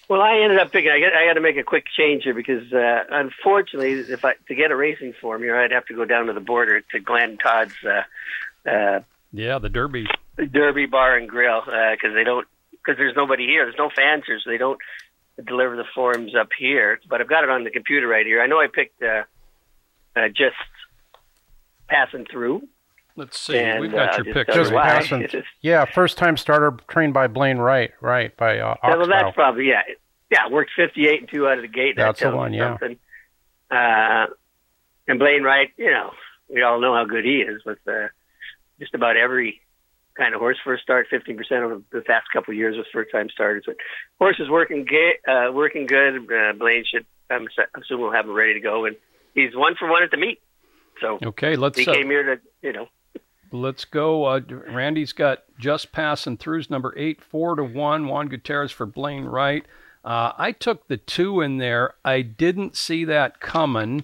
Well, I ended up picking. I got, I got to make a quick change here because, uh, unfortunately, if I to get a racing form here, I'd have to go down to the border to Glen Todd's uh, uh, Yeah, the Derby. Derby Bar and Grill because they don't because there's nobody here. There's no fans here, so they don't deliver the forms up here. But I've got it on the computer right here. I know I picked uh, uh, just passing through. Let's see. And, We've got uh, your just picks. tell you Just right why. here. passing. Just- Yeah, first time starter trained by Blaine Wright, right, by uh, Yeah, well, that's probably yeah, yeah. Worked fifty-eight and two out of the gate. That That's the one, yeah. Something. Uh, and Blaine Wright, you know, we all know how good he is with uh, just about every kind of horse. First start, fifteen percent over the past couple of years with first-time starters. But horse is working ga- uh, working good. Uh, Blaine should, I'm assuming, we'll have him ready to go, and he's one for one at the meet. So Okay, let's. he uh, came here to, you know, Let's go. Uh, Randy's got just passing throughs number eight, four to one. Juan Gutierrez for Blaine Wright. Uh, I took the two in there. I didn't see that coming.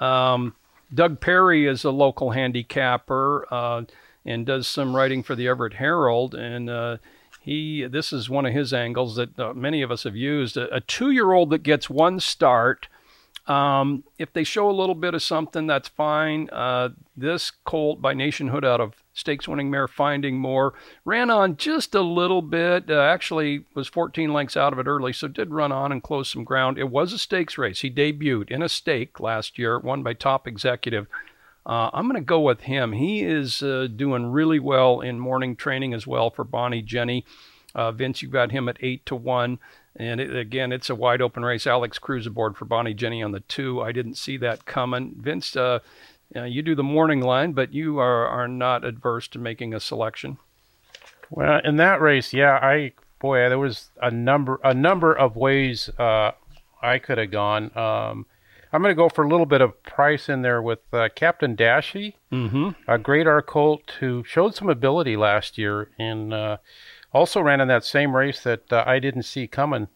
Um, Doug Perry is a local handicapper uh, and does some writing for the Everett Herald, and uh, he this is one of his angles that uh, many of us have used. A, a two-year-old that gets one start. Um, if they show a little bit of something, that's fine. Uh, this colt by Nationhood out of stakes winning mare Finding More ran on just a little bit. Uh, actually, was 14 lengths out of it early, so did run on and close some ground. It was a stakes race. He debuted in a stake last year, won by Top Executive. Uh, I'm going to go with him. He is uh, doing really well in morning training as well for Bonnie Jenny. Uh, Vince, you got him at eight to one, and it, again, it's a wide open race. Alex Cruz aboard for Bonnie Jenny on the two. I didn't see that coming. Vince, uh, uh, you do the morning line, but you are are not adverse to making a selection. Well, in that race, yeah, I boy, there was a number a number of ways uh, I could have gone. Um, I'm going to go for a little bit of price in there with uh, Captain Dashy, Mm-hmm. a great R colt who showed some ability last year in uh, also ran in that same race that uh, I didn't see coming.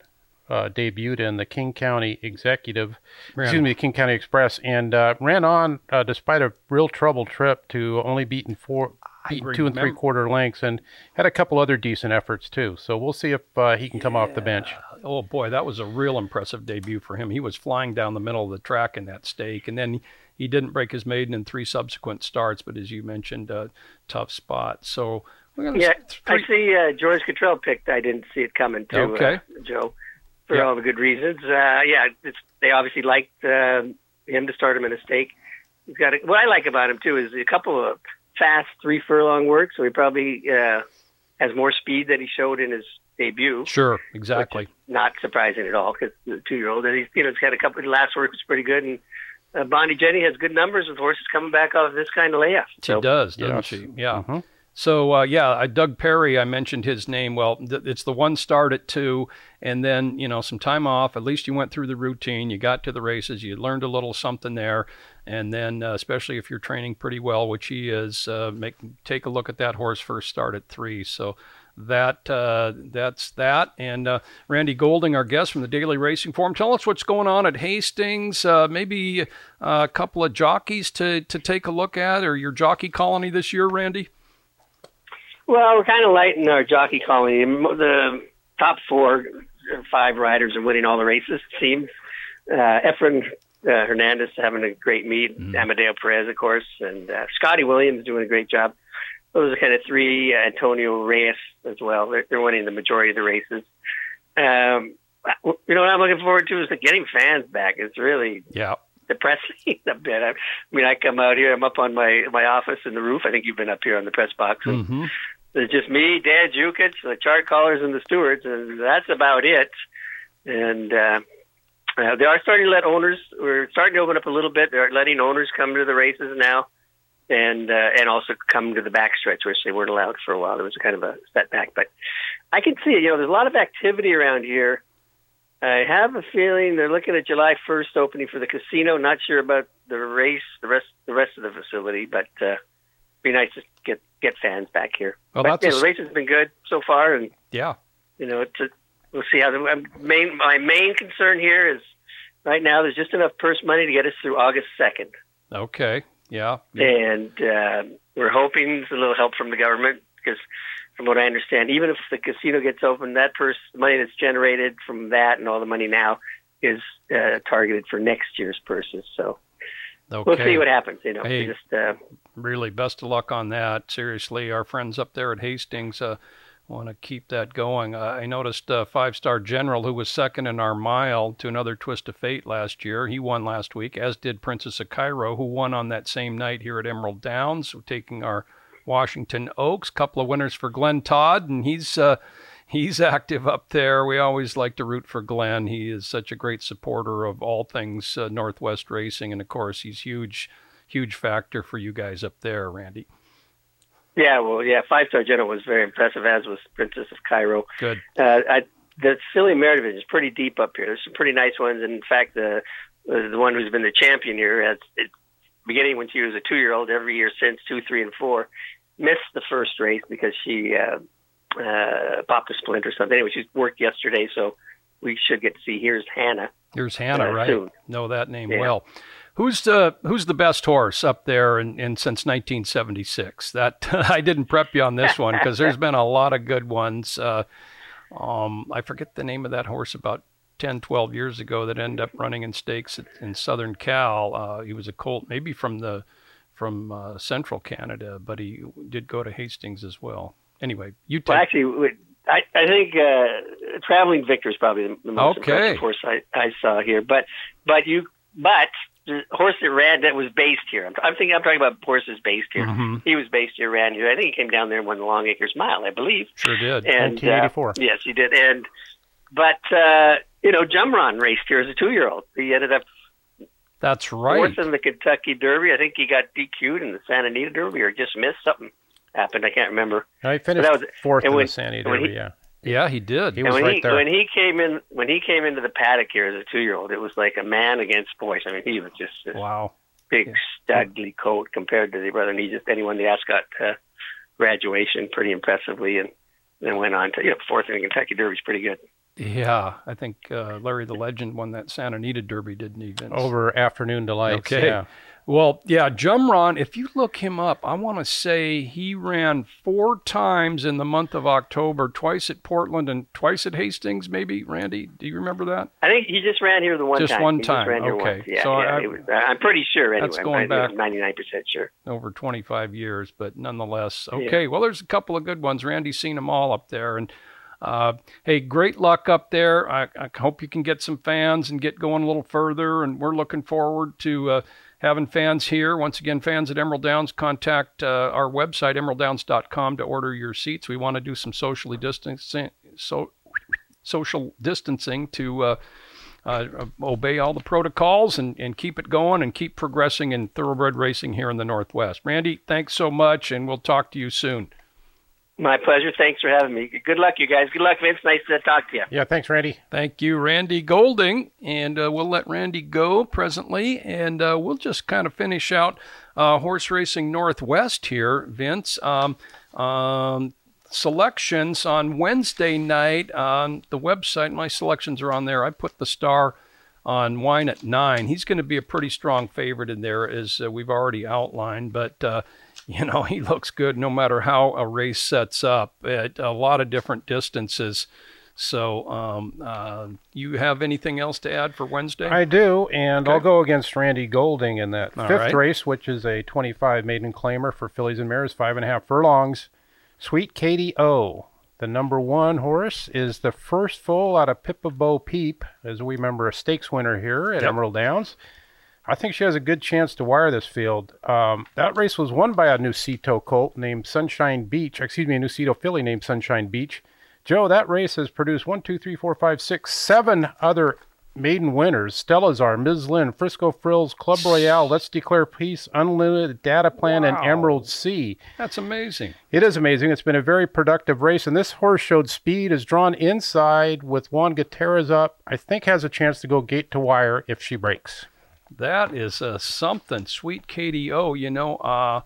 Uh, debuted in the King County Executive, Ran- excuse me, the King County Express, and uh, ran on uh, despite a real troubled trip to only beaten four, beaten two and three quarter lengths, and had a couple other decent efforts too. So we'll see if uh, he can come off the bench. Oh boy, that was a real impressive debut for him. He was flying down the middle of the track in that stake, and then he didn't break his maiden in three subsequent starts. But as you mentioned, uh, tough spot. So Yeah, I see uh, George Cottrell picked. I didn't see it coming too. Okay. uh, Joe, for Yeah. all the good reasons. Uh, yeah, it's, they obviously liked uh, him to start him in a stake. He's got a, what I like about him too is a couple of fast three furlong work, so he probably uh, has more speed than he showed in his debut. Sure, exactly. Not surprising at all because the two year old, and he's you know he's got a couple. The last work was pretty good, and uh, Bonnie Jenny has good numbers with horses coming back off this kind of layoff. She So does, doesn't Yes. she? Yeah. Mhm. So uh, yeah, I, Doug Perry. I mentioned his name. Well, th- it's the one start at two, and then you know some time off. At least you went through the routine. You got to the races. You learned a little something there, and then uh, especially if you're training pretty well, which he is, uh, make take a look at that horse first start at three. So that uh, that's that. And uh, Randy Golding, our guest from the Daily Racing Form, tell us what's going on at Hastings. Uh, maybe uh, a couple of jockeys to to take a look at, or your jockey colony this year, Randy. Well, we're kind of light in our jockey colony. The top four or five riders are winning all the races, it seems. Uh, Efren uh, Hernandez having a great meet, Amadeo Perez, of course, and uh, Scotty Williams doing a great job. Those are kind of three. Uh, Antonio Reyes as well. They're, they're winning the majority of the races. Um, you know what I'm looking forward to is the getting fans back. It's really Yeah. depressing a bit. I, I mean, I come out here. I'm up on my my office in the roof. I think you've been up here on the press box. And hmm It's just me, Dan Jukich, the chart callers, and the stewards, and that's about it. And uh, uh, they are starting to let owners. We're starting to open up a little bit. They're letting owners come to the races now, and uh, and also come to the backstretch, which they weren't allowed for a while. There was kind of a setback, but I can see it. You know, there's a lot of activity around here. I have a feeling they're looking at July 1st opening for the casino. Not sure about the race, the rest, the rest of the facility, but uh, be nice to get get fans back here. Well, but that's yeah, a the race has been good so far, and Yeah. you know, it's a, we'll see how the um, main my main concern here is right now there's just enough purse money to get us through August 2nd, Okay. Yeah. and uh, we're hoping a little help from the government because. From what I understand, even if the casino gets open, that purse money that's generated from that and all the money now is uh, targeted for next year's purses. So Okay. we'll see what happens. You know, Hey. just uh, really best of luck on that. Seriously, our friends up there at Hastings uh, want to keep that going. Uh, I noticed uh, Five Star General, who was second in our mile to another twist of fate last year, he won last week, as did Princess of Cairo, who won on that same night here at Emerald Downs, taking our Washington Oaks. Couple of winners for Glen Todd, and he's. Uh, He's active up there. We always like to root for Glen. He is such a great supporter of all things uh, Northwest racing, and of course, he's huge, huge factor for you guys up there, Randy. yeah, well, yeah, five star general was very impressive, as was Princess of Cairo. Good. Uh, I, the Mare division is pretty deep up here. There's some pretty nice ones. And in fact, the uh, the one who's been the champion here has it, beginning when she was a two year old every year since two, three, and four. Missed the first race because she uh, uh, popped a splint or something. Anyway, she worked yesterday, so we should get to see. Here's Hannah. Here's Hannah, Uh, right? soon. Know that name Yeah. well. Who's the Who's the best horse up there in, in since 1976? That I didn't prep you on this one because there's been a lot of good ones. Uh, um, I forget the name of that horse about 10, 12 years ago that ended up running in stakes at, in Southern Cal. Uh, he was a colt, maybe from the from uh, Central Canada, but he did go to Hastings as well. Anyway, you take Well, actually, I, I think uh, Traveling Victor is probably the, the most Okay. impressive horse I, I saw here. But but you but the horse that ran that was based here. I'm, I'm thinking I'm talking about horses based here. Mhm. He was based here, ran here. I think he came down there and won the Long Acres Mile, I believe. sure did. And uh, 1984. yes, he did. And but uh, you know, Jumron raced here as a two year old. He ended up That's right. fourth in the Kentucky Derby. I think he got DQ'd in the Santa Anita Derby or just missed something happened. I can't remember. I finished that was- fourth and in when- the San Diego when he- Derby, yeah. Yeah, he did. He And was when right he there. when he came in when he came into the paddock here as a two year old, it was like a man against boys. I mean, he was just this wow. big stugly coat compared to the brother. And he just then he won the Ascot uh, graduation pretty impressively, and then went on to you know fourth in the Kentucky Derby pretty good. Yeah, I think uh, Larry the Legend won that Santa Anita Derby, didn't he, Vince? Over Afternoon Deelites. Okay. Yeah. Well, yeah, Jumron, if you look him up, I want to say he ran four times in the month of October, twice at Portland and twice at Hastings, maybe. Randy, do you remember that? I think he just ran here the one Just time. one just time, ran here okay. Yeah, So yeah. I, was, I'm pretty sure anyway. That's going back- 99% sure. over 25 years, but nonetheless, okay. Well, there's a couple of good ones. Randy's seen them all up there, and uh, hey, great luck up there. I, I hope you can get some fans and get going a little further. And we're looking forward to uh, having fans here. Once again, fans at Emerald Downs, contact uh, our website emeralddowns.com to order your seats. We want to do some socially distancing, so social distancing to. Uh, uh, obey all the protocols and, and keep it going and keep progressing in thoroughbred racing here in the Northwest. Randy, thanks so much, and we'll talk to you soon. My pleasure. Thanks for having me. Good luck, you guys. Good luck, Vince. Nice to talk to you. Yeah, thanks, Randy. Thank you, Randy Golding. And uh, we'll let Randy go presently, and uh, we'll just kind of finish out uh, Horse Racing Northwest here, Vince. Um, um, selections on Wednesday night on the website. My selections are on there. I put the star on Wine at nine. He's going to be a pretty strong favorite in there, as uh, we've already outlined. But uh, you know, he looks good no matter how a race sets up at a lot of different distances. So, um, uh, you have anything else to add for Wednesday? I do, and Okay. I'll go against Randy Golding in that All fifth right. race, which is a 25 maiden claimer for fillies and mares, five and a half furlongs. Sweet Katie O, the number one horse, is the first foal out of Pippa Bo Peep, as we remember a stakes winner here at Yep. Emerald Downs. I think she has a good chance to wire this field. Um, that race was won by a Nucito colt named Sunshine Beach. Excuse me, a Nucito filly named Sunshine Beach. Joe, that race has produced one, two, three, four, five, six, seven other maiden winners. Stelazar, Ms. Lynn, Frisco Frills, Club Royale, Let's Declare Peace, Unlimited Data Plan, and Emerald Sea. That's amazing. It is amazing. It's been a very productive race, and this horse showed speed, is drawn inside with Juan Gutierrez up. I think has a chance to go gate to wire if she breaks. That is uh, something. Sweet Katie O, you know, uh,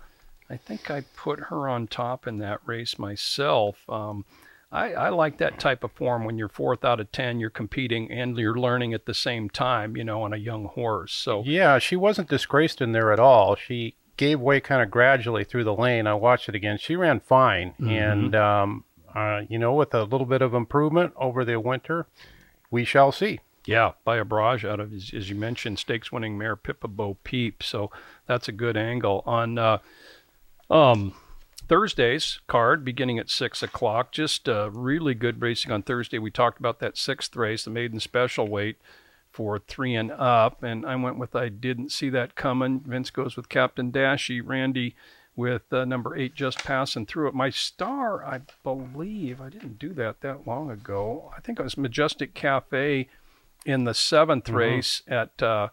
I think I put her on top in that race myself. Um, I, I like that type of form when you're fourth out of 10, you're competing and you're learning at the same time, you know, on a young horse. So, Yeah, she wasn't disgraced in there at all. She gave way kind of gradually through the lane. I watched it again. She ran fine, and um, uh, you know, with a little bit of improvement over the winter, we shall see. Yeah, by a barrage out of, as, you mentioned, stakes winning mare Pippa Bo Peep. So that's a good angle. On uh, um, Thursday's card, beginning at 6 o'clock, just uh, really good racing on Thursday. We talked about that sixth race, the maiden special weight for three and up. And I went with I didn't see that coming. Vince goes with Captain Dashy. Randy with uh, number eight just passing through it. My star, I believe, I didn't do that that long ago. I think it was Majestic Cafe in the 7th race at uh,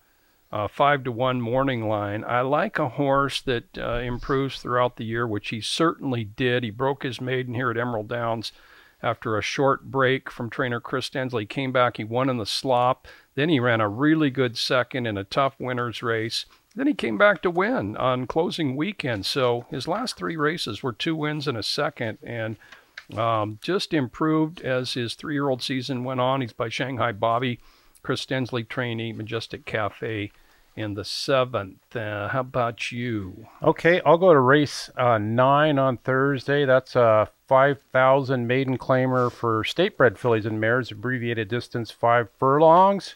uh, five to one morning line. I like a horse that uh, improves throughout the year, which he certainly did. He broke his maiden here at Emerald Downs after a short break from trainer Chris Stensley. He came back, he won in the slop. Then he ran a really good second in a tough winner's race. Then he came back to win on closing weekend. So his last three races were two wins and a second, and um, just improved as his three-year-old season went on. He's by Shanghai Bobby, Chris Stensley trainee, Majestic Cafe in the seventh. Uh, how about you? Okay, I'll go to race uh, nine on Thursday. That's a 5,000 maiden claimer for state bred fillies and mares, abbreviated distance five furlongs.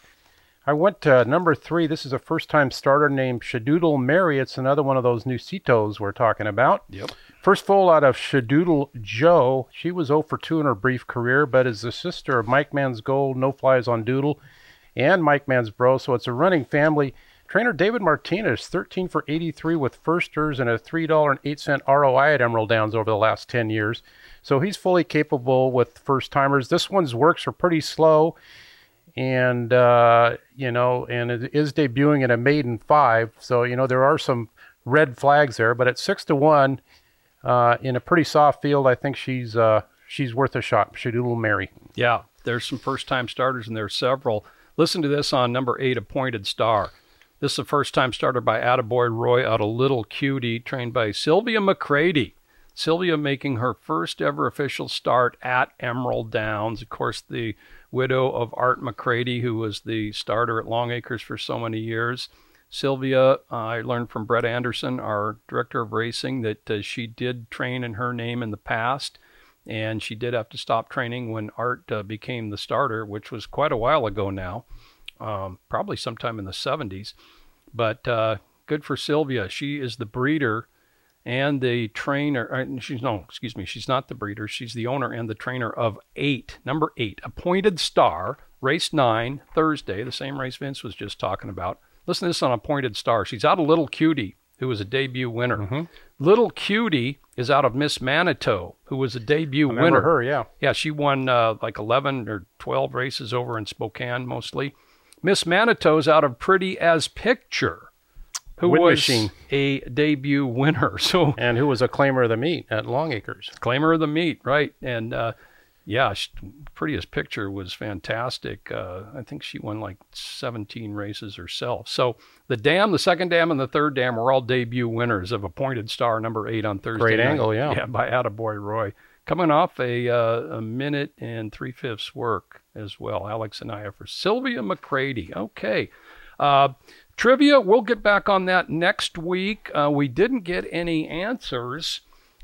I went to number three. This is a first time starter named Shadoodle Mary. It's another one of those Nucitos we're talking about. Yep. First foal out of Shadoodle Joe. She was 0 for 2 in her brief career, but is the sister of Mike Man's Gold, No Flies on Doodle, and Mike Man's Bro. So it's a running family. Trainer David Martinez, 13 for 83 with firsters and a $3.08 ROI at Emerald Downs over the last 10 years. So he's fully capable with first timers. This one's works are pretty slow and uh, you know, and it is debuting in a maiden five. So you know there are some red flags there, but at six to one uh, in a pretty soft field, I think she's uh, she's worth a shot. Shadoodle Mary. Yeah, there's some first time starters and there's several. Listen to this on number eight, Appointed Star. This is a first time starter by Attaboy Roy out of Little Cutie, trained by Sylvia McCready. Sylvia making her first ever official start at Emerald Downs. Of course, the widow of Art McCready, who was the starter at Long Acres for so many years. Sylvia, uh, I learned from Brett Anderson, our director of racing, that uh, she did train in her name in the past, and she did have to stop training when Art uh, became the starter, which was quite a while ago now, um, probably sometime in the 70s. But uh, good for Sylvia. She is the breeder and the trainer. Uh, she's no, excuse me, she's not the breeder. She's the owner and the trainer of eight, number eight, appointed star, race nine, Thursday, the same race Vince was just talking about Listen to this on Appointed star. She's out a Little Cutie, who was a debut winner. Mm-hmm. Little Cutie is out of Miss Manitou, who was a debut I winner. her, yeah. Yeah, she won uh, like 11 or 12 races over in Spokane mostly. Miss Manitou's out of Pretty as Picture, who was a debut winner. So And who was a claimer of the meet at Long Acres. claimer of the meet, right? And uh, yeah, she, Prettiest Picture was fantastic. Uh, I think she won like 17 races herself. So the dam, the second dam, and the third dam were all debut winners of Appointed Star number eight on Thursday. Great night. angle, yeah. Yeah, by Attaboy Roy. Coming off a, uh, a minute and three fifths work as well. Alex Anaya for Sylvia McCready. Okay. Uh, trivia, we'll get back on that next week. Uh, we didn't get any answers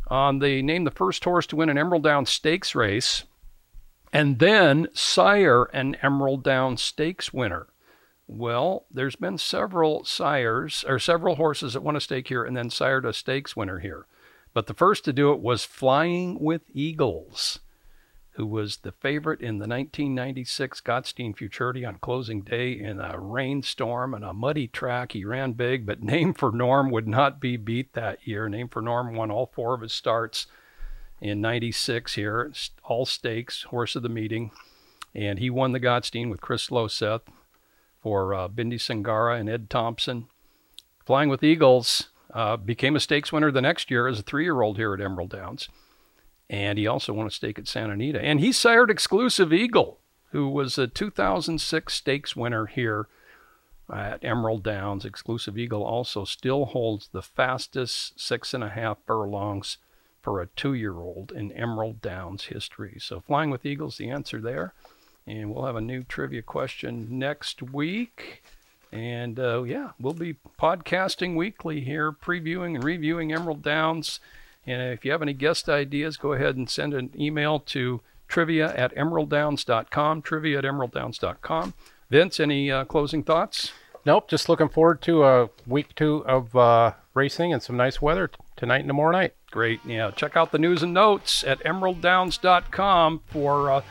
on the name the first horse to win an Emerald Down Stakes race, and then sire an Emerald Down Stakes winner. Well, there's been several sires or several horses that won a stake here and then sired a stakes winner here. But the first to do it was Flying with Eagles, who was the favorite in the 1996 Gottstein Futurity on closing day in a rainstorm and a muddy track. He ran big, but Name for Norm would not be beat that year. Name for Norm won all four of his starts in 96 here, all stakes, horse of the meeting. And he won the Gottstein with Chris Loseth for uh, Bindi Sangara and Ed Thompson. Flying with Eagles uh, became a stakes winner the next year as a three year old here at Emerald Downs. And he also won a stake at Santa Anita. And he sired Exclusive Eagle, who was a 2006 stakes winner here at Emerald Downs. Exclusive Eagle also still holds the fastest six and a half furlongs for a two year old in Emerald Downs history. So, Flying with Eagles, the answer there. And we'll have a new trivia question next week. And uh, yeah, we'll be podcasting weekly here, previewing and reviewing Emerald Downs. And if you have any guest ideas, go ahead and send an email to trivia at emeralddowns.com, trivia at emeralddowns.com. Vince, any uh, closing thoughts? Nope, just looking forward to a week two of uh, racing and some nice weather tonight and tomorrow night. Great. Yeah, check out the news and notes at emeralddowns.com for uh,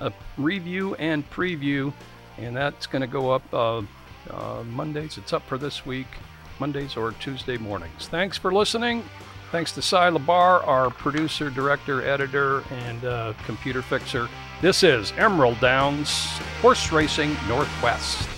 a review and preview. And that's going to go up uh, uh, Mondays. It's up for this week, Mondays or Tuesday mornings. Thanks for listening. Thanks to Cy Labar, our producer, director, editor, and uh, computer fixer. This is Emerald Downs Horse Racing Northwest.